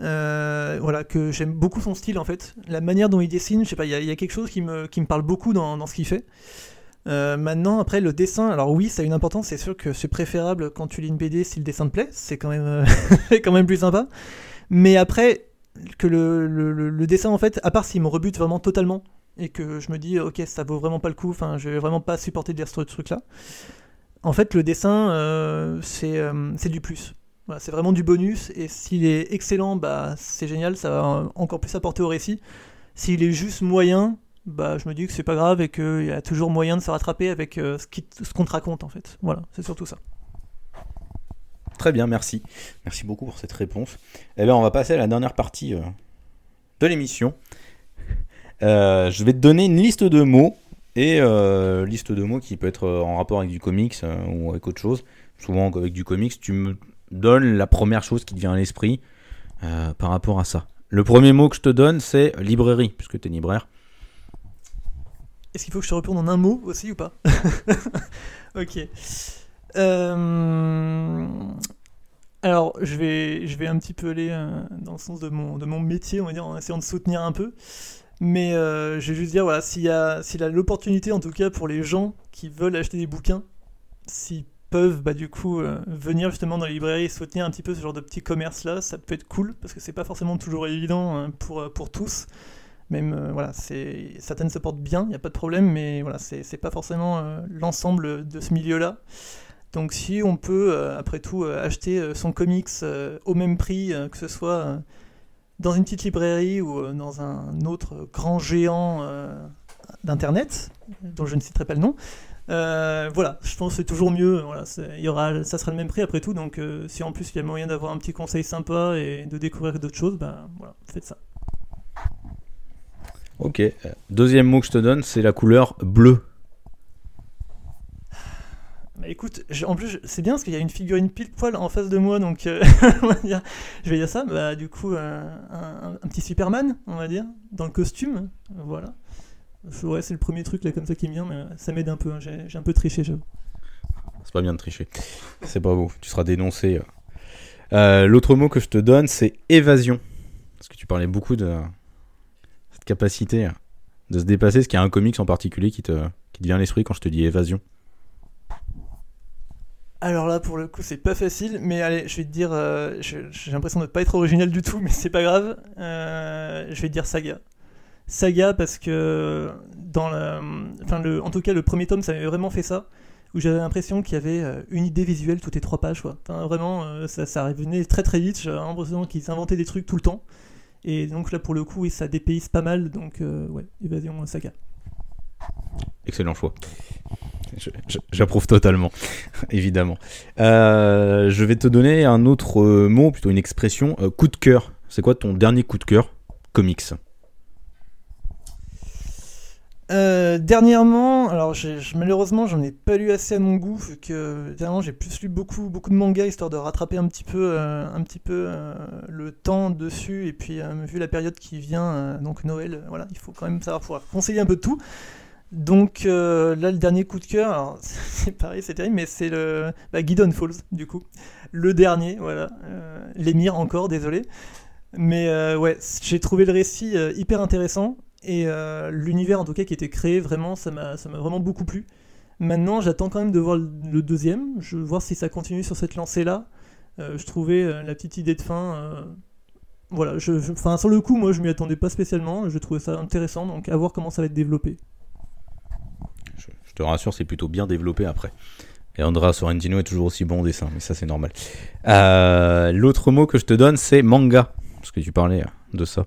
Euh, voilà, que j'aime beaucoup son style en fait. La manière dont il dessine, je sais pas, il y, a- quelque chose qui me, qui me parle beaucoup dans, ce qu'il fait. Maintenant, après le dessin, alors oui, ça a une importance, c'est sûr que c'est préférable quand tu lis une BD si le dessin te plaît, c'est quand même, (laughs) quand même plus sympa. Mais après, que le, le- le- le dessin, en fait, à part s'il me rebute vraiment totalement, et que je me dis, ok, ça vaut vraiment pas le coup, enfin, je vais vraiment pas supporter de lire ce truc-là, en fait, le dessin, euh, c'est euh, c'est du plus. Voilà, c'est vraiment du bonus, et s'il est excellent, bah, c'est génial, ça va encore plus apporter au récit. S'il est juste moyen, bah, je me dis que c'est pas grave, et qu'il y a toujours moyen de se rattraper avec euh, ce qu'on te raconte, en fait. Voilà, c'est surtout ça. Très bien, merci. Merci beaucoup pour cette réponse. Eh bien, on va passer à la dernière partie euh, de l'émission. Euh, je vais te donner une liste de mots et euh, liste de mots qui peut être euh, en rapport avec du comics ou avec autre chose. Souvent avec du comics, tu me donnes la première chose qui te vient à l'esprit par rapport à ça. Le premier mot que je te donne, c'est librairie, puisque tu es libraire. Est-ce qu'il faut que je te retourne en un mot aussi ou pas (laughs) Ok. Alors, je vais, je vais un petit peu aller dans le sens de mon, de mon métier, on va dire, en essayant de soutenir un peu. Mais euh, je vais juste dire, voilà, s'il y a, s'il a l'opportunité, en tout cas pour les gens qui veulent acheter des bouquins, s'ils peuvent, bah, du coup, euh, venir justement dans les librairies et soutenir un petit peu ce genre de petits commerces-là, ça peut être cool, parce que c'est pas forcément toujours évident hein, pour, euh, pour tous. Même, euh, voilà, c'est, certaines se portent bien, il n'y a pas de problème, mais voilà, c'est, c'est pas forcément l'ensemble de ce milieu-là. Donc si on peut, après tout, acheter son comics au même prix, que ce soit dans une petite librairie ou euh, dans un autre grand géant euh, d'internet, dont je ne citerai pas le nom, euh, voilà, je pense que c'est toujours mieux. Voilà, y aura, ça sera le même prix après tout. Donc si en plus il y a moyen d'avoir un petit conseil sympa et de découvrir d'autres choses, ben voilà, faites ça. Ok. Deuxième mot que je te donne, c'est la couleur bleue. Bah écoute, en plus c'est bien parce qu'il y a une figurine pile poil en face de moi, donc euh, (laughs) je vais dire ça. Bah du coup, euh, un, petit Superman, on va dire, dans le costume, voilà. Ouais, c'est le premier truc là comme ça qui me vient, mais ça m'aide un peu. hein, J'ai un peu triché, j'avoue. C'est pas bien de tricher. C'est pas beau. Tu seras dénoncé. euh. Euh, L'autre mot que je te donne, c'est évasion. Parce que tu parlais beaucoup de, cette capacité de se dépasser. Est-ce qu'il y a un comics en particulier qui te, qui te vient à l'esprit quand je te dis évasion Alors là, pour le coup, c'est pas facile, mais allez, je vais te dire, euh, j'ai l'impression de ne pas être original du tout, (laughs) mais c'est pas grave. Euh, je vais te dire Saga. Saga parce que dans la, enfin le, en tout cas le premier tome, ça avait vraiment fait ça, où j'avais l'impression qu'il y avait euh, une idée visuelle toutes les trois pages, quoi. Enfin, vraiment, euh, ça, ça revenait très très vite. J'avais l'impression qu'ils inventaient des trucs tout le temps. Et donc là, pour le coup, ça dépayse pas mal. Donc ouais, Évasion Saga. Excellent choix. J'approuve totalement, (laughs) évidemment. Euh, je vais te donner un autre euh, mot, plutôt une expression, euh, coup de cœur. C'est quoi ton dernier coup de cœur comics? Dernièrement, alors malheureusement j'en ai pas lu assez à mon goût, vu que dernièrement j'ai plus lu beaucoup, beaucoup de mangas histoire de rattraper un petit peu, un petit peu le temps dessus, et puis vu la période qui vient, donc Noël, voilà, il faut quand même savoir pouvoir conseiller un peu de tout. Donc euh, là le dernier coup de cœur, (laughs) c'est pareil, c'est terrible, mais c'est le bah, Guidon Falls du coup, le dernier, voilà, euh, l'émir encore, désolé. Mais euh, ouais, j'ai trouvé le récit euh, hyper intéressant et l'univers en tout cas qui était créé, vraiment, ça m'a vraiment beaucoup plu. Maintenant, j'attends quand même de voir le, deuxième, je veux voir si ça continue sur cette lancée-là. Je trouvais la petite idée de fin. voilà, je, sur le coup, moi je m'y attendais pas spécialement, je trouvais ça intéressant, donc à voir comment ça va être développé. Je, te rassure, c'est plutôt bien développé après. Et Andrea Sorrentino est toujours aussi bon au dessin, mais ça c'est normal. Euh, L'autre mot que je te donne, c'est manga. Parce que tu parlais de ça.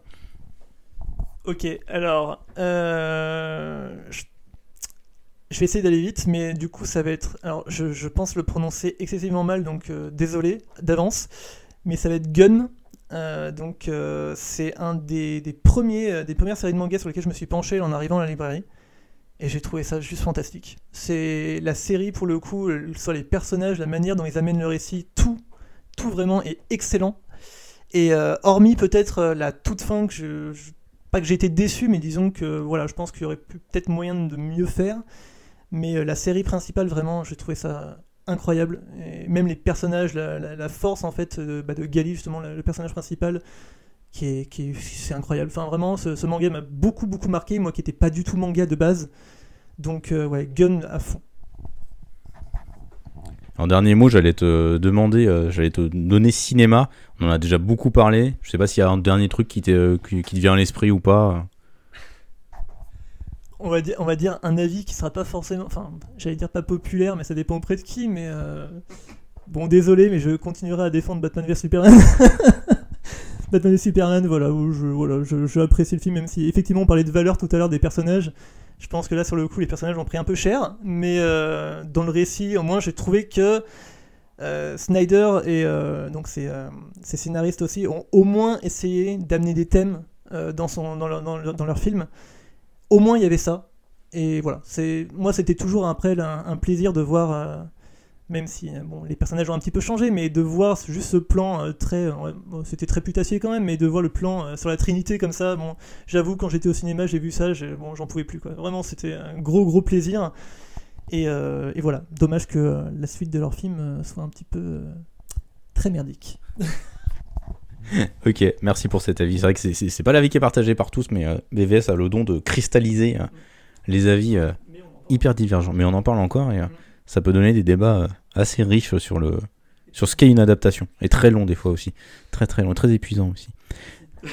Ok, alors, euh, je, vais essayer d'aller vite, mais du coup, ça va être. Alors, je, pense le prononcer excessivement mal, donc euh, désolé d'avance, mais ça va être Gun. Donc, c'est un des, premiers, des premières séries de mangas sur lesquelles je me suis penché en arrivant à la librairie, et j'ai trouvé ça juste fantastique. C'est la série, pour le coup, euh, sur les personnages, la manière dont ils amènent le récit, tout, tout vraiment est excellent. Et euh, hormis peut-être euh, la toute fin que je, pas que j'ai été déçu, mais disons que voilà, je pense qu'il y aurait peut-être moyen de mieux faire. Mais la série principale, vraiment, j'ai trouvé ça incroyable. Et même les personnages, la, force en fait bah, de Gali, justement, le personnage principal, qui est, qui est- c'est incroyable. Enfin, vraiment, ce, ce manga m'a beaucoup, beaucoup marqué. Moi qui n'étais pas du tout manga de base. Donc, euh, ouais, Gun à fond. En dernier mot, j'allais te demander, euh, j'allais te donner cinéma. On en a déjà beaucoup parlé. Je sais pas s'il y a un dernier truc qui, qui te vient à l'esprit ou pas. On va, dire, on va dire un avis qui sera pas forcément. Enfin, j'allais dire pas populaire, mais ça dépend auprès de qui. Mais euh, bon, désolé, mais je continuerai à défendre Batman vs Superman. (laughs) Batman vs Superman, voilà, je, voilà, je, le film, même si effectivement on parlait de valeur tout à l'heure des personnages. Je pense que là, sur le coup, les personnages ont pris un peu cher, mais euh, dans le récit, au moins, j'ai trouvé que euh, Snyder et euh, donc ses, scénaristes aussi ont au moins essayé d'amener des thèmes dans, son, dans, leur, film au moins il y avait ça. Et voilà, moi c'était toujours après un, plaisir de voir, même si euh, bon les personnages ont un petit peu changé, mais de voir juste ce plan euh, très, bon, c'était très putassier quand même, mais de voir le plan euh, sur la Trinité comme ça, bon, j'avoue quand j'étais au cinéma j'ai vu ça, j'ai- bon j'en pouvais plus quoi. Vraiment c'était un gros gros plaisir. Et, euh, et voilà, dommage que euh, la suite de leur film euh, soit un petit peu euh, très merdique. (laughs) Ok, merci pour cet avis. C'est vrai que c'est- pas l'avis qui est partagé par tous, mais euh, BVS a le don de cristalliser euh, les avis euh, hyper divergents. Mais on en parle encore et euh, ça peut donner des débats euh, assez riches sur le sur ce qu'est une adaptation et très long des fois aussi, très très long, très épuisant aussi. (laughs)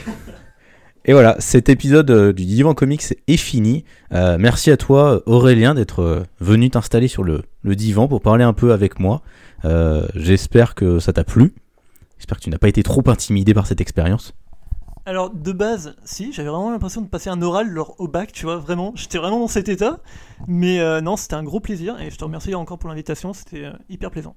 Et voilà, cet épisode euh, du Divan Comics est fini. Euh, merci à toi Aurélien d'être venu t'installer sur le, le divan pour parler un peu avec moi. Euh, J'espère que ça t'a plu. J'espère que tu n'as pas été trop intimidé par cette expérience. Alors de base, si, j'avais vraiment l'impression de passer un oral lors au bac, tu vois, vraiment, j'étais vraiment dans cet état. Mais euh, non, c'était un gros plaisir et je te remercie encore pour l'invitation, c'était euh, hyper plaisant.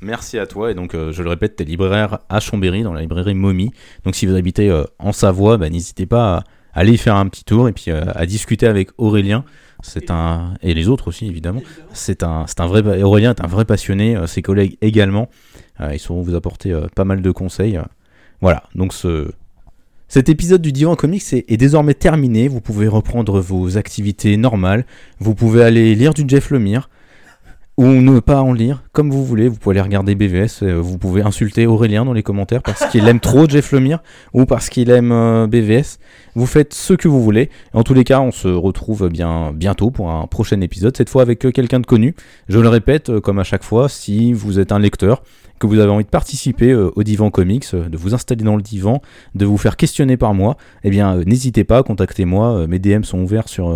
Merci à toi. Et donc, euh, je le répète, t'es libraire à Chambéry, dans la librairie Mommy. Donc, si vous habitez en Savoie, bah, n'hésitez pas à aller y faire un petit tour et puis à discuter avec Aurélien. C'est un et les autres aussi évidemment. C'est un, vrai Aurélien est un vrai passionné. ses collègues également. Ils sauront vous apporter pas mal de conseils. Voilà. Donc ce cet épisode du Divan Comics est, est désormais terminé. Vous pouvez reprendre vos activités normales. Vous pouvez aller lire du Jeff Lemire ou ne pas en lire, comme vous voulez. Vous pouvez aller regarder BVS. euh, vous pouvez insulter Aurélien dans les commentaires parce qu'il aime trop (laughs) Jeff Lemire ou parce qu'il aime euh, BVS. Vous faites ce que vous voulez. En tous les cas, on se retrouve bien bientôt pour un prochain épisode. Cette fois avec euh, quelqu'un de connu. Je le répète, comme à chaque fois, si vous êtes un lecteur, que vous avez envie de participer au Divan Comics, de vous installer dans le divan, de vous faire questionner par moi, eh bien, n'hésitez pas, contactez-moi. mes DM sont ouverts sur,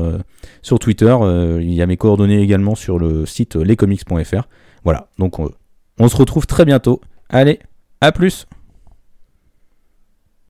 sur Twitter. il y a mes coordonnées également sur le site lescomics.fr. Voilà, donc on, se retrouve très bientôt. Allez, à plus